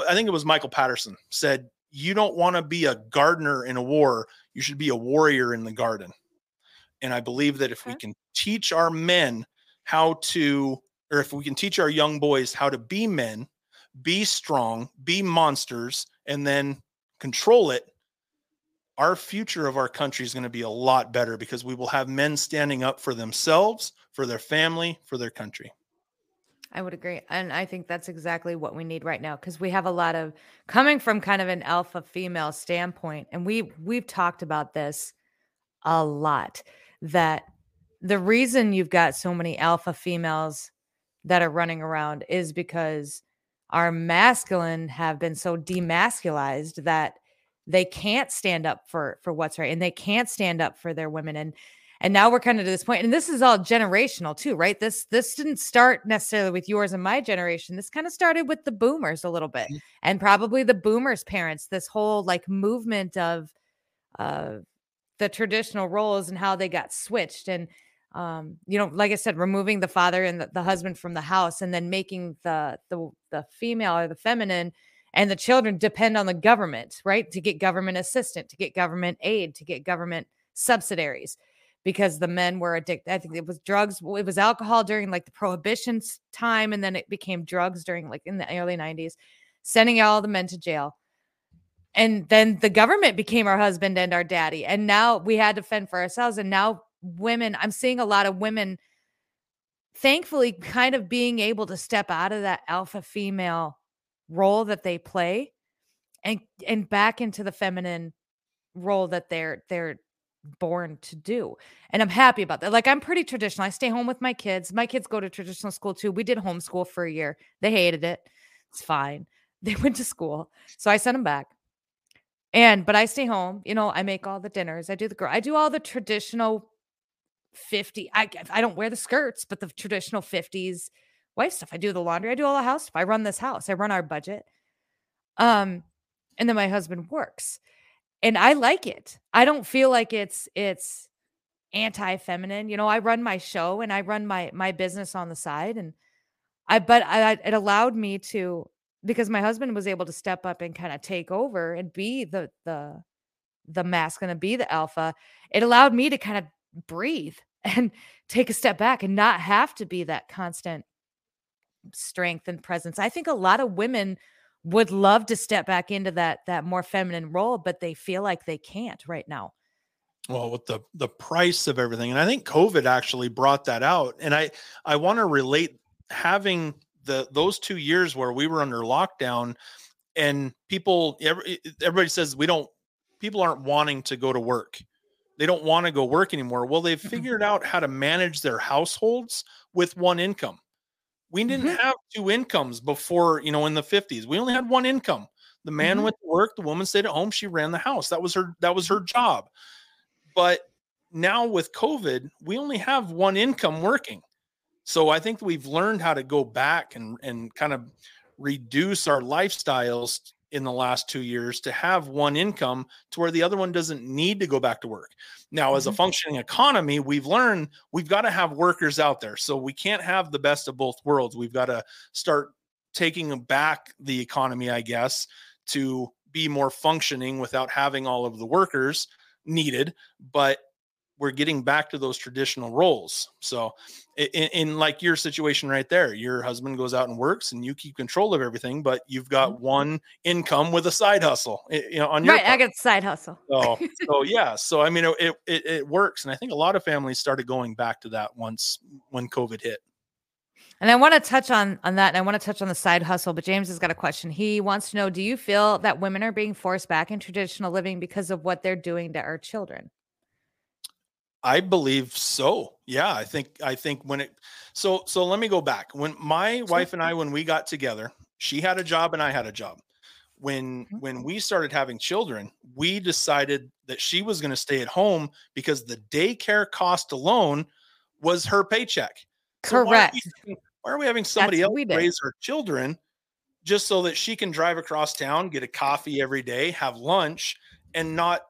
I think it was Michael Patterson said, "You don't want to be a gardener in a war; you should be a warrior in the garden." And I believe that if we can teach our men how to, or if we can teach our young boys how to be men, be strong, be monsters, and then control it, our future of our country is going to be a lot better because we will have men standing up for themselves, for their family, for their country. I would agree. And I think that's exactly what we need right now because we have a lot of coming from kind of an alpha female standpoint and we we've talked about this a lot that the reason you've got so many alpha females that are running around is because our masculine have been so demasculized that they can't stand up for for what's right and they can't stand up for their women and and now we're kind of to this point and this is all generational too right? This this didn't start necessarily with yours and my generation. This kind of started with the boomers a little bit and probably the boomers parents this whole like movement of uh the traditional roles and how they got switched and um you know like i said removing the father and the, the husband from the house and then making the the the female or the feminine and the children depend on the government right to get government assistance to get government aid to get government subsidiaries because the men were addicted i think it was drugs it was alcohol during like the prohibition time and then it became drugs during like in the early 90s sending all the men to jail and then the government became our husband and our daddy and now we had to fend for ourselves and now women i'm seeing a lot of women thankfully kind of being able to step out of that alpha female role that they play and and back into the feminine role that they're they're born to do and i'm happy about that. Like i'm pretty traditional. I stay home with my kids. My kids go to traditional school too. We did homeschool for a year. They hated it. It's fine. They went to school. So i sent them back and but i stay home you know i make all the dinners i do the girl i do all the traditional 50 i i don't wear the skirts but the traditional 50s wife stuff. I do the laundry i do all the house stuff i run this house i run our budget um and then my husband works and i like it. I don't feel like it's it's anti-feminine you know i run my show and i run my my business on the side and i but i it allowed me to because my husband was able to step up and kind of take over and be the the the masculine and be the alpha, it allowed me to kind of breathe and take a step back and not have to be that constant strength and presence. I think a lot of women would love to step back into that that more feminine role, but they feel like they can't right now. well with the the price of everything and i think covid actually brought that out and i i want to relate having the those two years where we were under lockdown and people every, everybody says we don't people aren't wanting to go to work. They don't want to go work anymore. Well they've Mhm. figured out how to manage their households with one income. We didn't Mhm. have two incomes before you know in the 50s we only had one income. The man Mhm. went to work the woman stayed at home she ran the house. That was her that was her job. But now with covid we only have one income working so i think we've learned how to go back and and kind of reduce our lifestyles in the last two years to have one income to where the other one doesn't need to go back to work now as a Mhm. functioning economy we've learned we've got to have workers out there so we can't have the best of both worlds we've got to start taking back the economy i guess to be more functioning without having all of the workers needed but we're getting back to those traditional roles so in, in like your situation right there your husband goes out and works and you keep control of everything but you've got mm-hmm. one income with a side hustle you know on your Right, I got side hustle. so, so yeah so i mean it, it it works and i think a lot of families started going back to that once when covid hit And I want to touch on on that, and I want to touch on the side hustle. But James has got a question. He wants to know: Do you feel that women are being forced back in traditional living because of what they're doing to our children? I believe so. Yeah, I think I think when it so so let me go back. When my wife and I when we got together, she had a job and I had a job. When Mhm. when we started having children, we decided that she was going to stay at home because the daycare cost alone was her paycheck. So why are Correct. having- Why are we having somebody what else raise our children just so that she can drive across town, get a coffee every day, have lunch, and not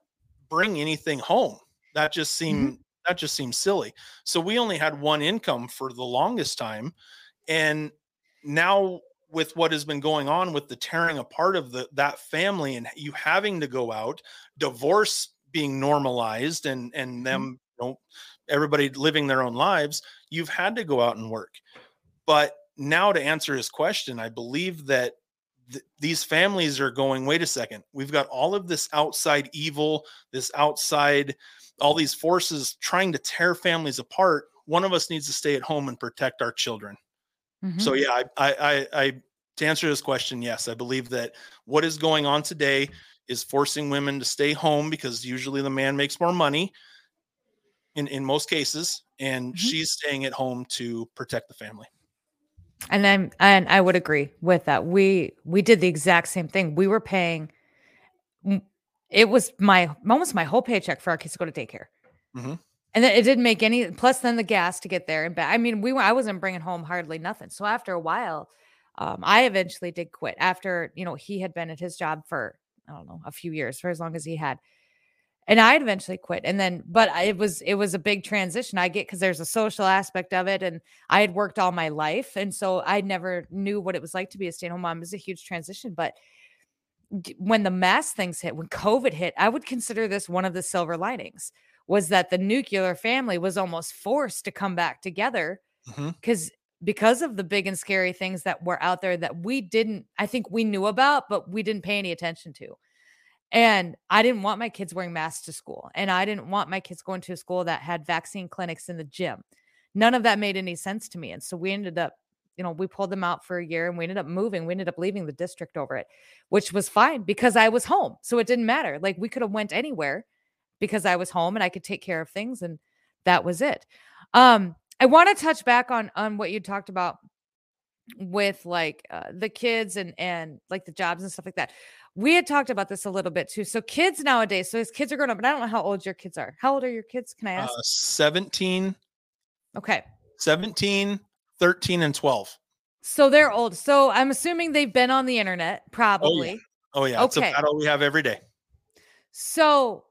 bring anything home? Mm-hmm. That just seemed that just seems silly. So we only had one income for the longest time, and now with what has been going on with the tearing apart of the that family and you having to go out, divorce being normalized, and and mm-hmm. them you know everybody living their own lives, you've had to go out and work. But now to answer his question, I believe that th- these families are going, wait a second, we've got all of this outside evil, this outside, all these forces trying to tear families apart. One of us needs to stay at home and protect our children. Mhm. So yeah, I, I, I, I, to answer this question, yes, I believe that what is going on today is forcing women to stay home because usually the man makes more money in, in most cases, and Mhm. she's staying at home to protect the family. And I'm and I would agree with that. We we did the exact same thing. We were paying. It was my almost my whole paycheck for our kids to go to daycare, Mhm. and then it didn't make any. Plus, then the gas to get there and back. I mean, we were. I wasn't bringing home hardly nothing. So after a while, um, I eventually did quit. After you know he had been at his job for I don't know a few years for as long as he had, and I eventually quit. And then, but it was it was a big transition. I get because there's a social aspect of it, and I had worked all my life, and so I never knew what it was like to be a stay-at-home mom. It was a huge transition, but when the mass things hit, when COVID hit, I would consider this one of the silver linings was that the nuclear family was almost forced to come back together mm-hmm. because because of the big and scary things that were out there that we didn't I think we knew about but we didn't pay any attention to. And I didn't want my kids wearing masks to school and I didn't want my kids going to a school that had vaccine clinics in the gym. None of that made any sense to me and so we ended up you know, we pulled them out for a year and we ended up moving. We ended up leaving the district over it, which was fine because I was home. So it didn't matter. Like we could have went anywhere because I was home and I could take care of things and that was it. Um I want to touch back on on what you talked about with like uh, the kids and and like the jobs and stuff like that. We had talked about this a little bit too. So kids nowadays, so as kids are growing up, and I don't know how old your kids are. How old are your kids? Can I ask? Uh, 17, okay. 17, 13, and 12. So they're old. So I'm assuming they've been on the internet, probably. Oh, yeah. It's Okay. a battle we have every day. So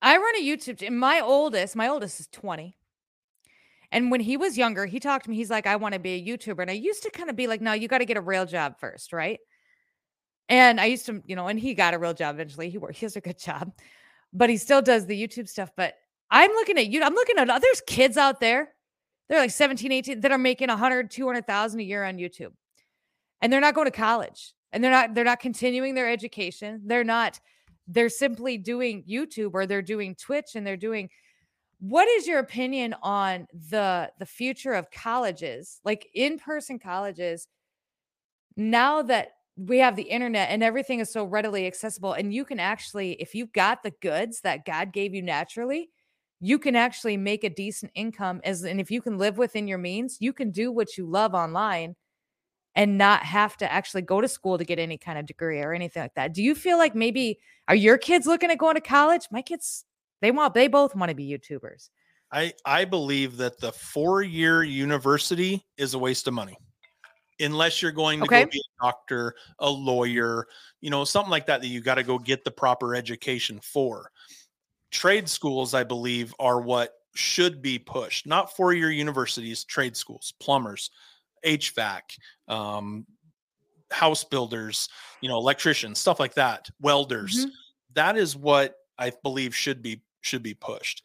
I run a YouTube. and My oldest, my oldest is 20. And when he was younger, he talked to me. He's like, I want to be a YouTuber. And I used to kind of be like, no, you got to get a real job first, right? And I used to, you know, and he got a real job eventually. He worked, he has a good job, but he still does the YouTube stuff. But I'm looking at you, I'm looking at others kids out there. They're like 17, 18 that are making 100, 200,000 a year on YouTube. And they're not going to college. And they're not they're not continuing their education. They're not they're simply doing YouTube or they're doing Twitch and they're doing what is your opinion on the the future of colleges like in-person colleges now that we have the internet and everything is so readily accessible and you can actually if you've got the goods that god gave you naturally you can actually make a decent income as and if you can live within your means you can do what you love online and not have to actually go to school to get any kind of degree or anything like that. Do you feel like maybe are your kids looking at going to college? My kids they want they both want to be youtubers. I I believe that the four year university is a waste of money, unless you're going to Okay. go be a doctor, a lawyer, you know, something like that that you got to go get the proper education for. Trade schools, I believe, are what should be pushed, not four year universities. Trade schools, plumbers, HVAC, um, house builders, you know, electricians, stuff like that, welders. Mhm. That is what I believe should be should be pushed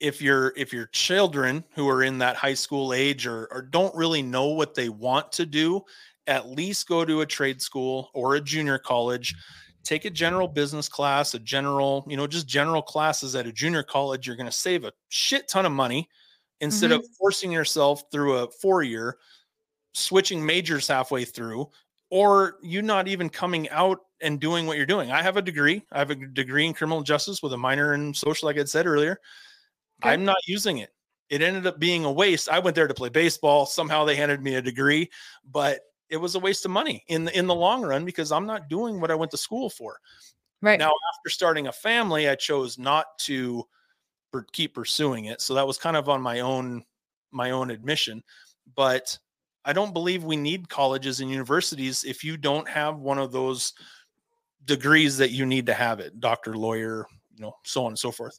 if your if your children who are in that high school age or, or don't really know what they want to do at least go to a trade school or a junior college take a general business class a general you know just general classes at a junior college you're going to save a shit ton of money instead of mm-hmm. forcing yourself through a four year switching majors halfway through or you not even coming out and doing what you're doing. I have a degree. I have a degree in criminal justice with a minor in social like i said earlier Okay. I'm not using it. It ended up being a waste. I went there to play baseball. Somehow they handed me a degree, but it was a waste of money in the in the long run because I'm not doing what I went to school for. right Now, after starting a family, I chose not to per- keep pursuing it. So that was kind of on my own my own admission. But I don't believe we need colleges and universities if you don't have one of those degrees that you need to have it, doctor, lawyer, you know, so on and so forth.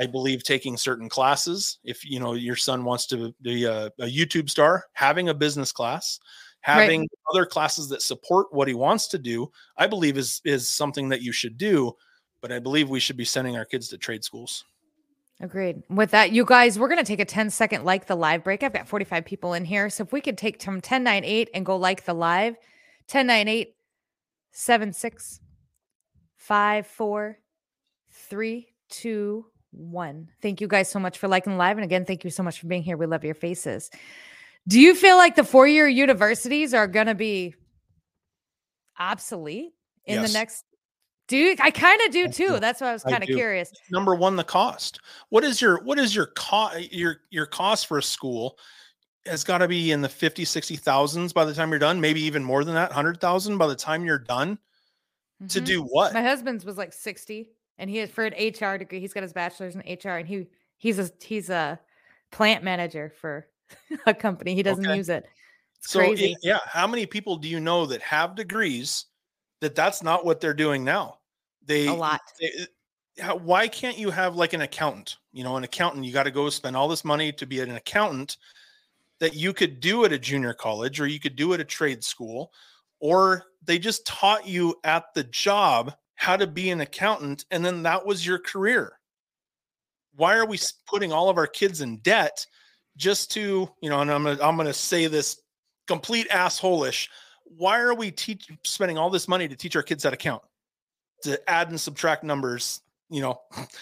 I believe taking certain classes, if you know your son wants to be a, a YouTube star, having a business class, Right. having other classes that support what he wants to do, I believe is is something that you should do. But I believe we should be sending our kids to trade schools. Agreed. With that, you guys, we're going to take a 10 second like the live break. I've got 45 people in here. So if we could take from 1098 and go like the live, 1098 76 54 3 2 1. Thank you guys so much for liking live. And again, thank you so much for being here. We love your faces. Do you feel like the four year universities are going to be obsolete in Yes. the next? Do you? I kind of do too. That's why I was kind of curious. Number one, the cost. What is your what is your cost your your cost for a school? Has got to be in the 50, 60 thousands by the time you're done, maybe even more than that, 100,000 by the time you're done. To Mhm. do what? My husband's was like 60 and he had for an HR degree. He's got his bachelor's in HR and he he's a he's a plant manager for a company. He doesn't Okay. use it. It's So crazy. yeah, how many people do you know that have degrees that that's not what they're doing now? They a lot. they- uh, how, why can't you have like an accountant? You know, an accountant, you got to go spend all this money to be an accountant that you could do at a junior college or you could do at a trade school, or they just taught you at the job how to be an accountant, and then that was your career. Why are we putting all of our kids in debt just to, you know, and I'm gonna I'm gonna say this complete assholish. Why are we teach spending all this money to teach our kids how to count? To add and subtract numbers, you know,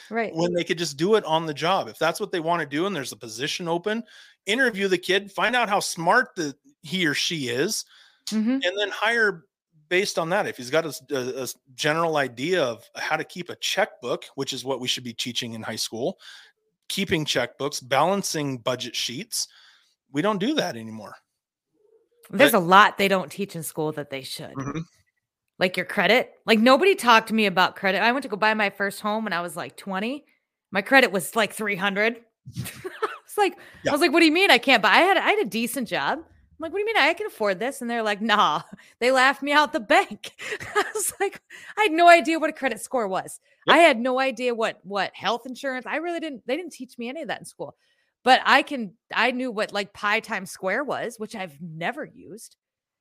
Right. when they could just do it on the job. If that's what they want to do and there's a position open, interview the kid, find out how smart the he or she is, Mhm. and then hire based on that. If he's got a general idea of how to keep a checkbook, which is what we should be teaching in high school, keeping checkbooks, balancing budget sheets, we don't do that anymore. There's but- a lot they don't teach in school that they should. Mhm. Like your credit. Like nobody talked to me about credit. I went to go buy my first home when I was like 20. My credit was like 300. it's like Yeah. I was like, what do you mean I can't buy? I had I had a decent job. I'm like, what do you mean I can afford this? And they're like, nah. They laughed me out the bank. I was like, I had no idea what a credit score was. Yep. I had no idea what what health insurance. I really didn't. They didn't teach me any of that in school. But I can. I knew what like pi times square was, which I've never used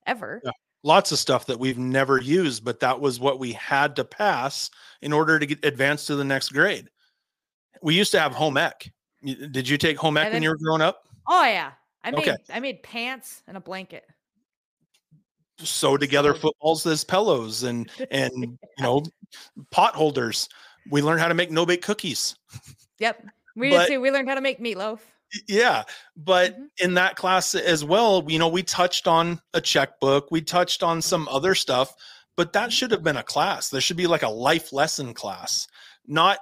ever. Yeah. lots of stuff that we've never used, but that was what we had to pass in order to get advanced to the next grade. We used to have home ec. Did you take home ec when you were growing up? Oh yeah. I made Okay. I made pants and a blanket. Sew together footballs as pillows and and you know pot holders. We learned how to make no bake cookies. Yep. We But- did too. We learned how to make meatloaf. Yeah, but Mhm. in that class as well, you know, we touched on a checkbook, we touched on some other stuff, but that should have been a class. There should be like a life lesson class, not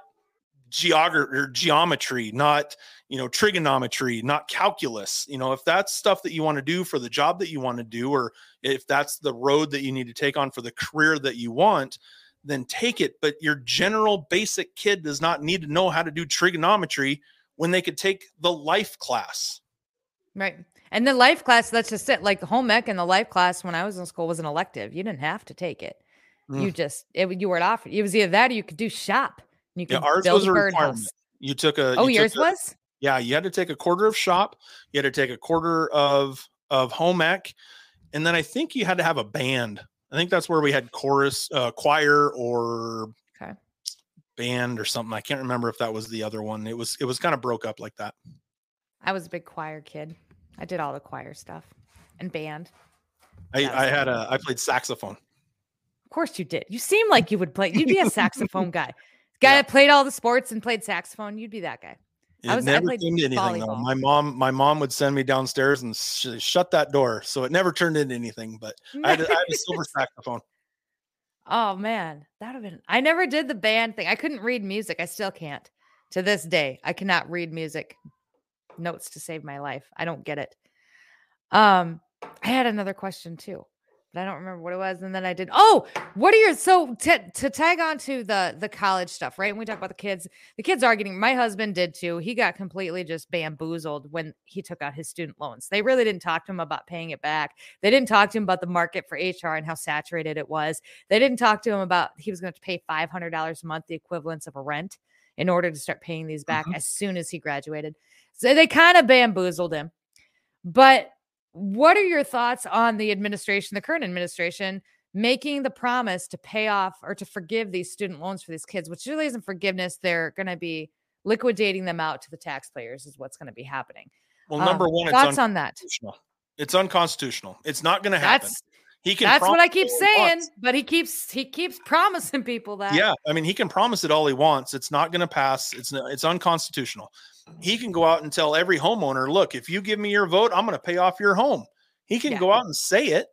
geography or geometry, not you know trigonometry, not calculus. You know, if that's stuff that you want to do for the job that you want to do, or if that's the road that you need to take on for the career that you want, then take it. But your general basic kid does not need to know how to do trigonometry when they could take the life class. Right. And the life class, that's just it. Like the home ec and the life class when I was in school was an elective. You didn't have to take it. You mm. just it, you weren't offered. It was either that or you could do shop. You Yeah, ours build was a requirement. You took a Oh, you yours a- was? yeah, you had to take a quarter of shop, you had to take a quarter of of home ec, and then I think you had to have a band. I think that's where we had chorus, uh, choir, or Okay. band or something. I can't remember if that was the other one. It was it was kind of broke up like that. I was a big choir kid. I did all the choir stuff and band. I, I had a I played saxophone. Of course you did. You seem like you would play. You'd be a saxophone guy. Guy Yeah. that played all the sports and played saxophone. You'd be that guy. It I was- I never played came to anything though. My mom my mom would send me downstairs and sh- shut that door, so it never turned into anything. But I had, a, I had a silver saxophone. Oh man, that would have been. I never did the band thing. I couldn't read music. I still can't. To this day, I cannot read music notes to save my life. I don't get it. Um, I had another question too, but I don't remember what it was. And then I did. Oh, what are your so to to tag on to the the college stuff, right? When we talk about the kids, the kids are getting. My husband did too. He got completely just bamboozled when he took out his student loans. They really didn't talk to him about paying it back. They didn't talk to him about the market for HR and how saturated it was. They didn't talk to him about he was going to pay five hundred dollars a month, the equivalence of a rent, in order to start paying these back mm-hmm. as soon as he graduated. So they kind of bamboozled him. But what are your thoughts on the administration, the current administration, making the promise to pay off or to forgive these student loans for these kids, which really isn't forgiveness? They're going to be liquidating them out to the taxpayers, is what's going to be happening. Well, Um, number one, it's thoughts on that? It's unconstitutional. It's not going to happen. That's he can. that's what I keep he saying, but he keeps he keeps promising people that. Yeah, I mean, he can promise it all he wants. It's not going to pass. It's it's unconstitutional. He can go out and tell every homeowner, "Look, if you give me your vote, I'm going to pay off your home." He can Yeah. go out and say it.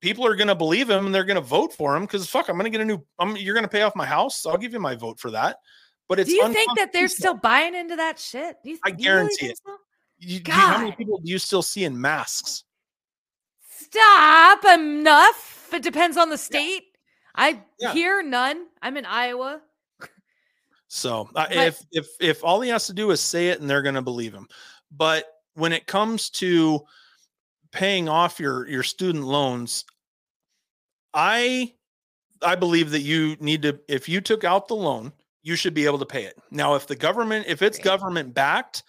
People are going to believe him and they're going to vote for him because fuck, I'm going to get a new. I'm, you're going to pay off my house. I'll give you my vote for that. But it's Do you think that they're still buying into that shit? Do you, I do you really guarantee it. so? You- do you- how many people do you still see in masks? Stop enough. It depends on the state. I Yeah. hear none. I'm in Iowa. So uh, if if if all he has to do is say it and they're going to believe him, but when it comes to paying off your your student loans, I I believe that you need to if you took out the loan, you should be able to pay it. Now, if the government if it's government backed,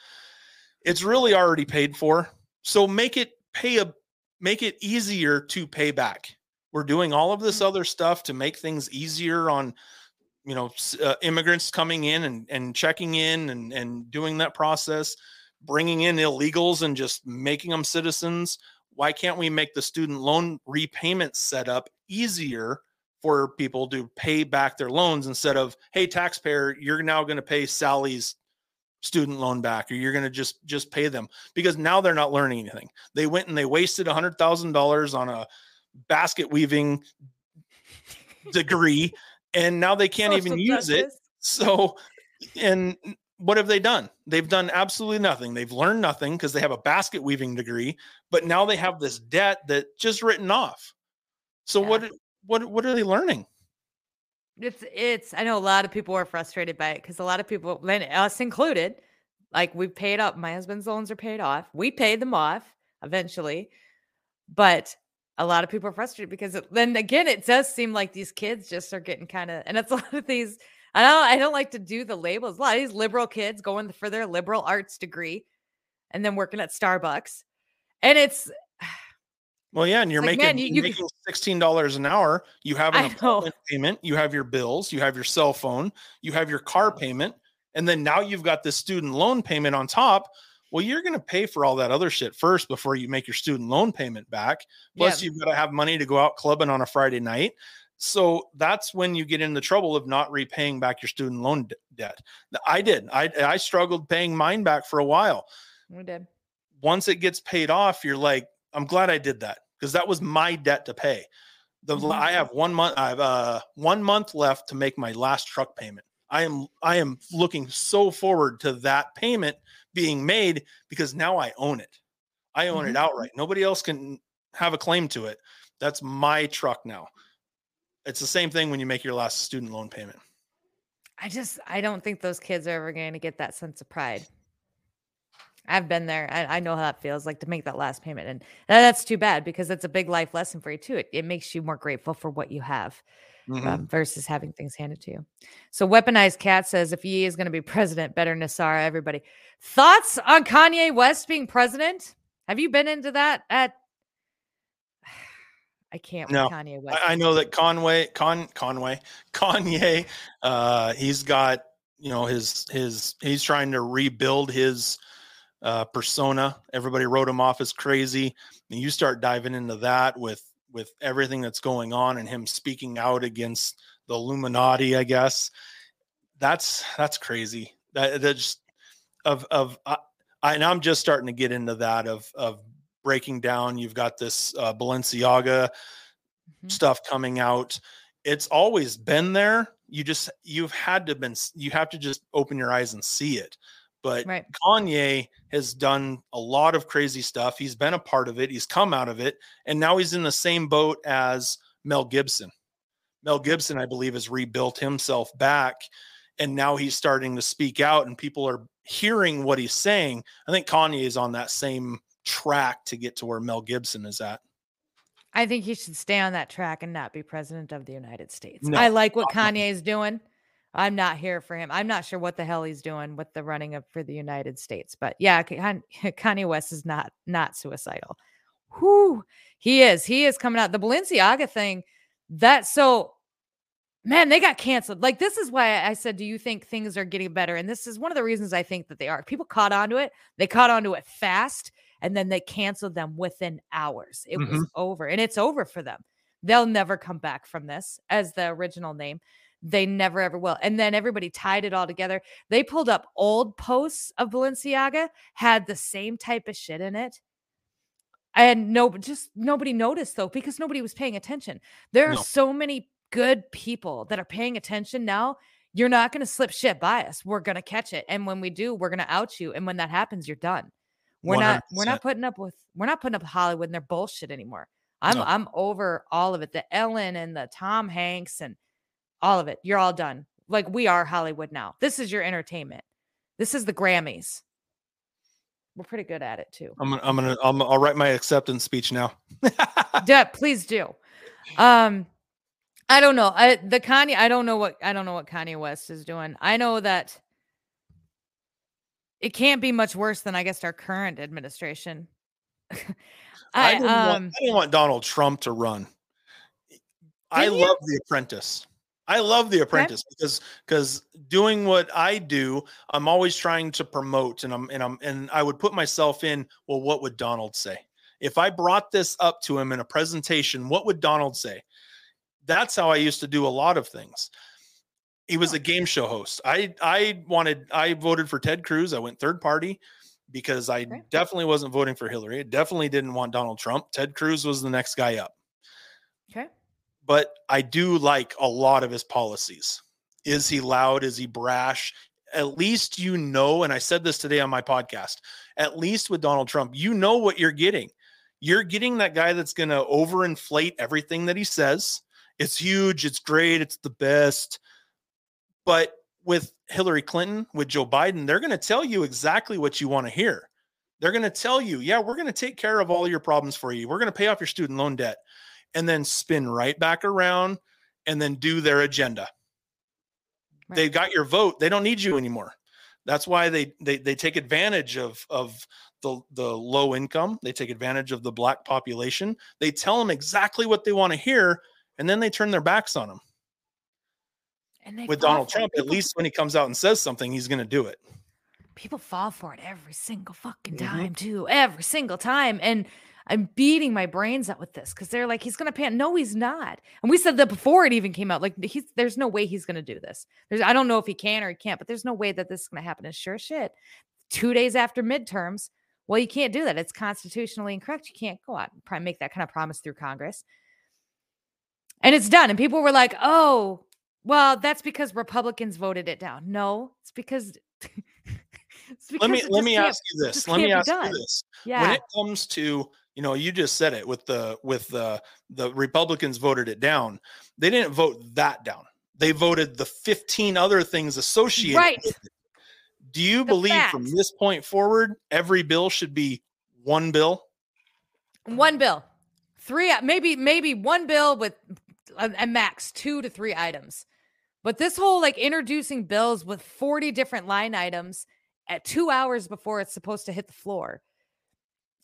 it's really already paid for. So make it pay a make it easier to pay back. We're doing all of this Mm. other stuff to make things easier on you know uh, immigrants coming in and, and checking in and, and doing that process bringing in illegals and just making them citizens why can't we make the student loan repayment setup easier for people to pay back their loans instead of hey taxpayer you're now going to pay sally's student loan back or you're going to just just pay them because now they're not learning anything they went and they wasted $100000 on a basket weaving degree and now they can't even Social use it so, and what have they done? They've done absolutely nothing. They've learned nothing because they have a basket weaving degree, but now they have this debt that just written off. So Yeah. what what what are they learning? It's it's I know a lot of people are frustrated by it because a lot of people, then us included, like we paid up. My husband's loans are paid off. We paid them off eventually, but a lot of people are frustrated because it, then again, it does seem like these kids just are getting kind of, and it's a lot of these. I don't I don't like to do the labels. A lot of these liberal kids going for their liberal arts degree, and then working at Starbucks, and it's Well, yeah, and you're like, making, man, you- you- making sixteen dollars an hour. You have an apartment payment, you have your bills, you have your cell phone, you have your car payment, and then now you've got this student loan payment on top. Well, you're going to pay for all that other shit first before you make your student loan payment back. Plus, Yeah. you've got to have money to go out clubbing on a Friday night. So that's when you get in the trouble of not repaying back your student loan d- debt. I did. I I struggled paying mine back for a while We did. once it gets paid off, you're like, I'm glad I did that because that was my debt to pay. The Mhm. I have one month, I have uh one month left to make my last truck payment. I am I am looking so forward to that payment being made because now I own it. I own it outright. Nobody else can have a claim to it. That's my truck now. It's the same thing when you make your last student loan payment. I just I don't think those kids are ever going to get that sense of pride. I've been there. I, I know how that feels like to make that last payment, and tha- that's too bad because it's a big life lesson for you too. It, it makes you more grateful for what you have Mhm. um, versus having things handed to you. So, weaponized cat says if he is going to be president, better Nasara. Everybody, thoughts on Kanye West being president? Have you been into that? At I can't. with No, Kanye West. I, I know that Conway, Con Conway, Kanye, uh, he's got you know his his he's trying to rebuild his uh, persona. Everybody wrote him off as crazy, and you start diving into that with with everything that's going on and him speaking out against the Illuminati. I guess that's that's crazy. That just of of I, I and I'm just starting to get into that of of breaking down. You've got this uh, Balenciaga Mhm. stuff coming out. It's always been there. You just you've had to been you have to just open your eyes and see it. But Right. Kanye has done a lot of crazy stuff. He's been a part of it. He's come out of it, and now he's in the same boat as Mel Gibson. Mel Gibson, I believe, has rebuilt himself back, and now he's starting to speak out, and people are hearing what he's saying. I think Kanye is on that same track to get to where Mel Gibson is at. I think he should stay on that track and not be president of the United States. No, I like what. Kanye is doing. I'm not here for him. I'm not sure what the hell he's doing with the running of for the United States, but yeah, Kan- Kanye West is not not suicidal. Whoo, he is. He is coming out. The Balenciaga thing. That so, man, they got canceled. Like this is why I said, do you think things are getting better? And this is one of the reasons I think that they are. People caught onto it. They caught onto it fast, and then they canceled them within hours. It was mm-hmm. over, and it's over for them. They'll never come back from this as the original name. They never ever will. And then everybody tied it all together. They pulled up old posts of Balenciaga, had the same type of shit in it. And no, just nobody noticed though, because nobody was paying attention. There are No. so many good people that are paying attention now. You're not going to slip shit by us. We're going to catch it. And when we do, we're going to out you. And when that happens, you're done. We're not we're not putting up with we're not putting up with Hollywood and their bullshit anymore. I'm No. I'm over all of it. The Ellen and the Tom Hanks and all of it. You're all done. Like we are Hollywood now. This is your entertainment. This is the Grammys. We're pretty good at it too. I'm gonna, I'm gonna, I'm, I'll write my acceptance speech now. Yeah, please do. Um, I don't know. I the Kanye. I don't know what I don't know what Kanye West is doing. I know that it can't be much worse than I guess our current administration. I, I, didn't um want, I didn't want Donald Trump to run. I love The Apprentice. I love The Apprentice because because doing what I do, I'm always trying to promote, and I'm and I'm and I would put myself in. Well, what would Donald say if I brought this up to him in a presentation? What would Donald say? That's how I used to do a lot of things. He was a game show host. I I wanted I voted for Ted Cruz. I went third party because I Okay. definitely wasn't voting for Hillary. I definitely didn't want Donald Trump. Ted Cruz was the next guy up. But I do like a lot of his policies. Is he loud? Is he brash? At least you know, and I said this today on my podcast, at least with Donald Trump, you know what you're getting. You're getting that guy that's going to overinflate everything that he says. It's huge, it's great, it's the best. But with Hillary Clinton, with Joe Biden, they're going to tell you exactly what you want to hear. They're going to tell you, yeah, we're going to take care of all your problems for you. We're going to pay off your student loan debt and then spin right back around and then do their agenda. They Right. got your vote. They don't need you anymore. That's why they they they take advantage of of the the low income. They take advantage of the black population. They tell them exactly what they want to hear, and then they turn their backs on them. And they With Donald. Trump, at least when he comes out and says something, he's going to do it. people fall for it every single fucking Mhm. time too every single time and i'm beating my brains out with this because they're like he's gonna pan no he's not. And we said that before it even came out like he's there's no way he's gonna do this. There's i don't know if he can or he can't but there's no way that this is gonna happen. And sure shit two days after midterms well you can't do that. It's constitutionally incorrect. You can't go out and make that kind of promise through congress. And it's done. And people were like oh well that's because republicans voted it down. No it's because it's Let me let me ask you this. Let me ask done. you this. yeah. When it comes to you know, you just said it with the with the the Republicans voted it down. They didn't vote that down. They voted the 15 other things associated. Right. with it. Do you The believe from this point forward, every bill should be one bill? One bill, three, maybe maybe one bill with uh, a, a max two to three items. But this whole like introducing bills with 40 different line items at two hours before it's supposed to hit the floor.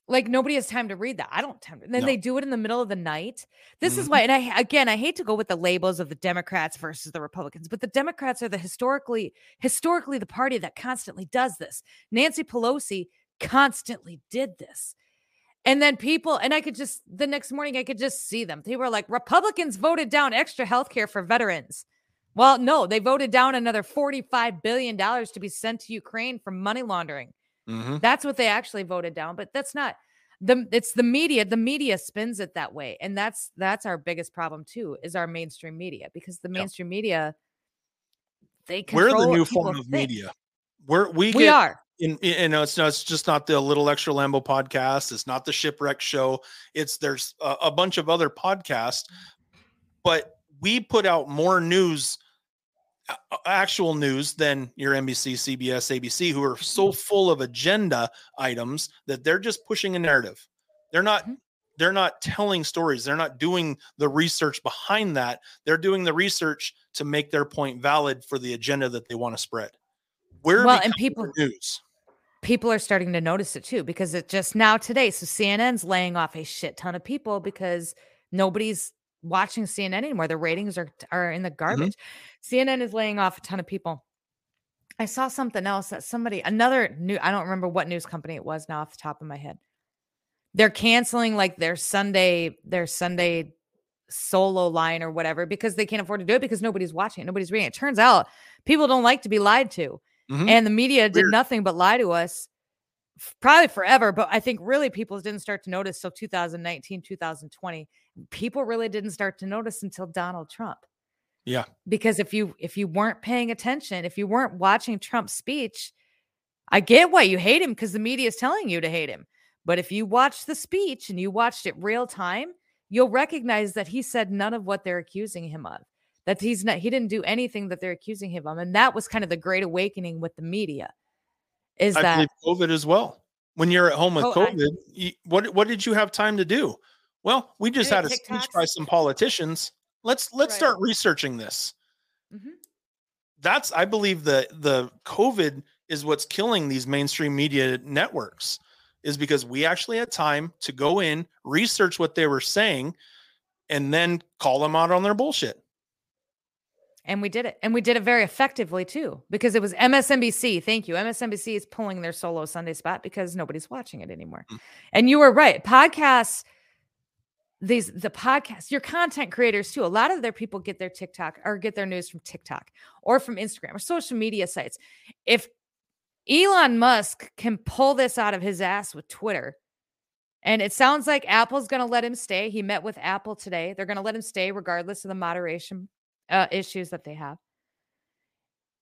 Like nobody has time to read that. I don't time. to- Then No. they do it in the middle of the night. This is Mhm. why, and I again, I hate to go with the labels of the Democrats versus the Republicans, but the Democrats are the historically historically the party that constantly does this. Nancy Pelosi constantly did this. And then people, and I could just the next morning, I could just see them. They were like, Republicans voted down extra health care for veterans. Well, no, they voted down another $45 billion to be sent to Ukraine for money laundering. Mhm. That's what they actually voted down, but that's not the it's the media. The media spins it that way. And that's that's our biggest problem too, is our mainstream media because the mainstream media they We're the new form of think. media. We're we, We get are. in, you know, it's, no, it's just not the little extra Lambo podcast. It's not the shipwreck show. It's there's a, a bunch of other podcasts, but we put out more news, actual news than your NBC, CBS, ABC, who are so full of agenda items that they're just pushing a narrative. They're not. Mhm. They're not telling stories. They're not doing the research behind that. They're doing the research to make their point valid for the agenda that they want to spread. We're Well, and people- news. people are starting to notice it too because it just now today so cnn's laying off a shit ton of people because nobody's watching cnn anymore the ratings are are in the garbage. Cnn is laying off a ton of people. I saw something else that somebody another new i don't remember what news company it was now off the top of my head. They're canceling like their sunday their sunday solo line or whatever because they can't afford to do it because nobody's watching it nobody's reading it. Turns out people don't like to be lied to Mhm. and the media did nothing but lie to us probably forever but i think really people didn't start to notice till 2019 2020 people really didn't start to notice until donald trump Yeah. because if you if you weren't paying attention if you weren't watching trump's speech i get why you hate him because the media is telling you to hate him but if you watched the speech and you watched it real time you'll recognize that he said none of what they're accusing him of that he's not he didn't do anything that they're accusing him of and that was kind of the great awakening with the media is I that COVID as well. When you're at home with Oh, I- COVID, you, what what did you have time to do? Well, we just had a speech by some politicians. Let's let's Right. start researching this. Mhm. That's I believe the the COVID is what's killing these mainstream media networks is because we actually had time to go in, research what they were saying, and then call them out on their bullshit. and we did it and we did it very effectively too because it was msnbc thank you msnbc is pulling their solo sunday spot because nobody's watching it anymore Mm. and you were right podcasts these the podcasts your content creators too. A lot of their people get their tiktok or get their news from tiktok or from instagram or social media sites. If elon musk can pull this out of his ass with twitter and it sounds like apple's going to let him stay. He met with apple today. They're going to let him stay regardless of the moderation uh, issues that they have.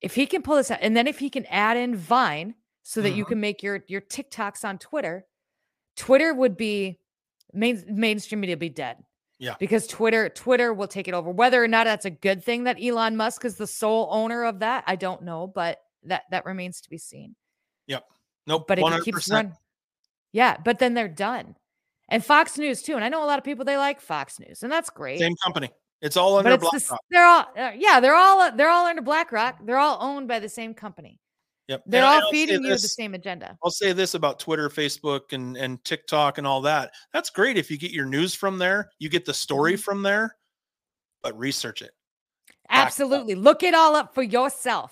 If he can pull this out and then if he can add in vine so that you Mhm. can make your your tiktoks on twitter twitter would be main mainstream media will be dead. Yeah. Because Twitter Twitter will take it over. Whether or not that's a good thing that Elon Musk is the sole owner of that, I don't know, but that that remains to be seen. Yep. Nope. But if 100%. he keeps running, yeah, but then they're done. And Fox News too. And I know a lot of people they like Fox News, and that's great. Same company. It's all but under it's the, BlackRock. they're all uh, yeah, they're all they're all under BlackRock. They're all owned by the same company. Yep. They're And all I'll feeding you the same agenda. I'll say this about Twitter, Facebook, and and TikTok and all that. That's great if you get your news from there, you get the story Mm-hmm. from there, but research it. up. Absolutely. Look it all up for yourself.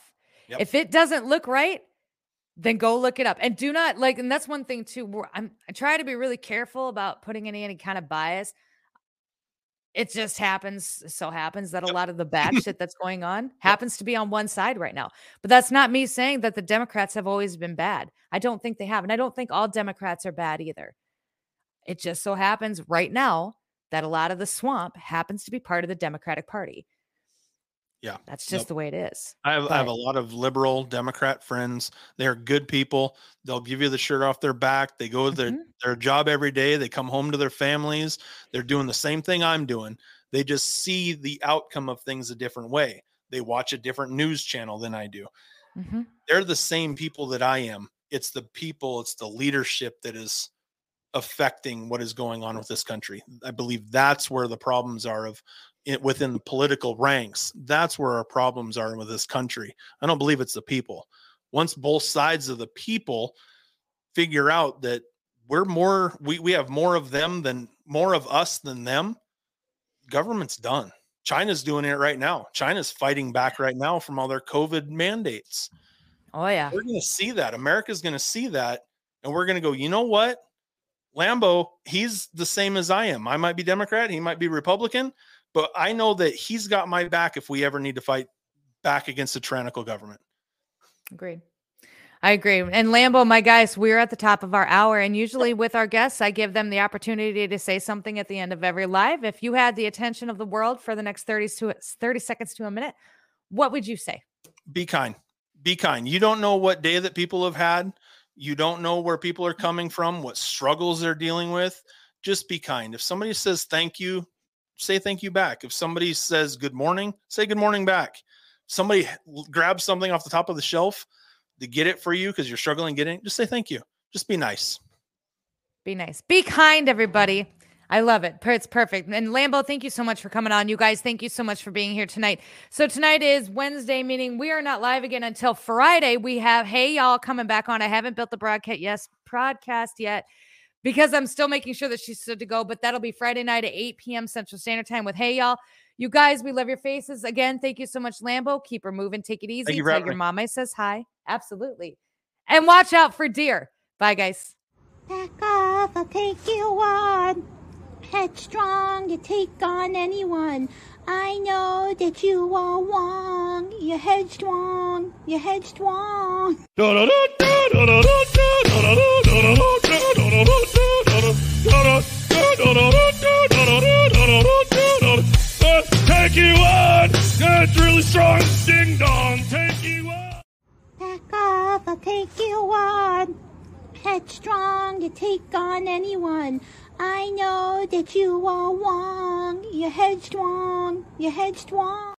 Yep. If it doesn't look right, then go look it up. And do not like, and that's one thing too. I'm I try to be really careful about putting any any kind of bias. It just happens, so happens that a lot of the bad shit that's going on happens to be on one side right now. But that's not me saying that the Democrats have always been bad. I don't think they have. And I don't think all Democrats are bad either. It just so happens right now that a lot of the swamp happens to be part of the Democratic Party. Yeah. That's just Nope. the way it is. I have, I have a lot of liberal Democrat friends. They're good people. They'll give you the shirt off their back. They go to their, Mhm. their job every day. They come home to their families. They're doing the same thing I'm doing. They just see the outcome of things a different way. They watch a different news channel than I do. Mhm. They're the same people that I am. It's the people, it's the leadership that is affecting what is going on with this country. I believe that's where the problems are of it within the political ranks. That's where our problems are with this country. I don't believe it's the people. Once both sides of the people figure out that we're more we, we have more of them than more of us than them, government's done. China's doing it right now. China's fighting back right now from all their COVID mandates Oh yeah. we're going to see that. America's going to see that. And we're going to go, you know what? Lambo, he's the same as I am. I might be Democrat, he might be Republican, but I know that he's got my back if we ever need to fight back against a tyrannical government. Agreed. I agree. And Lambo, my guys, we're at the top of our hour. And usually with our guests, I give them the opportunity to say something at the end of every live. If you had the attention of the world for the next 30 to 30 seconds to a minute, what would you say? Be kind. Be kind. You don't know what day that people have had. You don't know where people are coming from, what struggles they're dealing with. Just be kind. If somebody says thank you, say thank you back. If somebody says good morning, say good morning back. Somebody grabs something off the top of the shelf to get it for you because you're struggling getting just say thank you. Just be nice. Be nice. Be kind, everybody. I love it. It's perfect. And Lambo, thank you so much for coming on. You guys, thank you so much for being here tonight. So tonight is Wednesday, meaning we are not live again until Friday. We have Hey Y'all coming back on. I haven't built the broadcast yes broadcast yet because I'm still making sure that she's good to go. But that'll be Friday night at 8 p.m. Central Standard Time with Hey Y'all. You guys, we love your faces. Again, thank you so much, Lambo. Keep her moving. Take it easy. you Tell your me. I says hi. Absolutely. And watch out for deer. Bye, guys. Back off, I'll take you on. Headstrong, you take on anyone. I know that you are wrong. You're headstrong, you're headstrong. Take you on! That's really strong! Ding dong! Take you on! Back off, I'll take you on. Headstrong, you take on anyone. I know that you are wrong. You're headstrong, you're headstrong.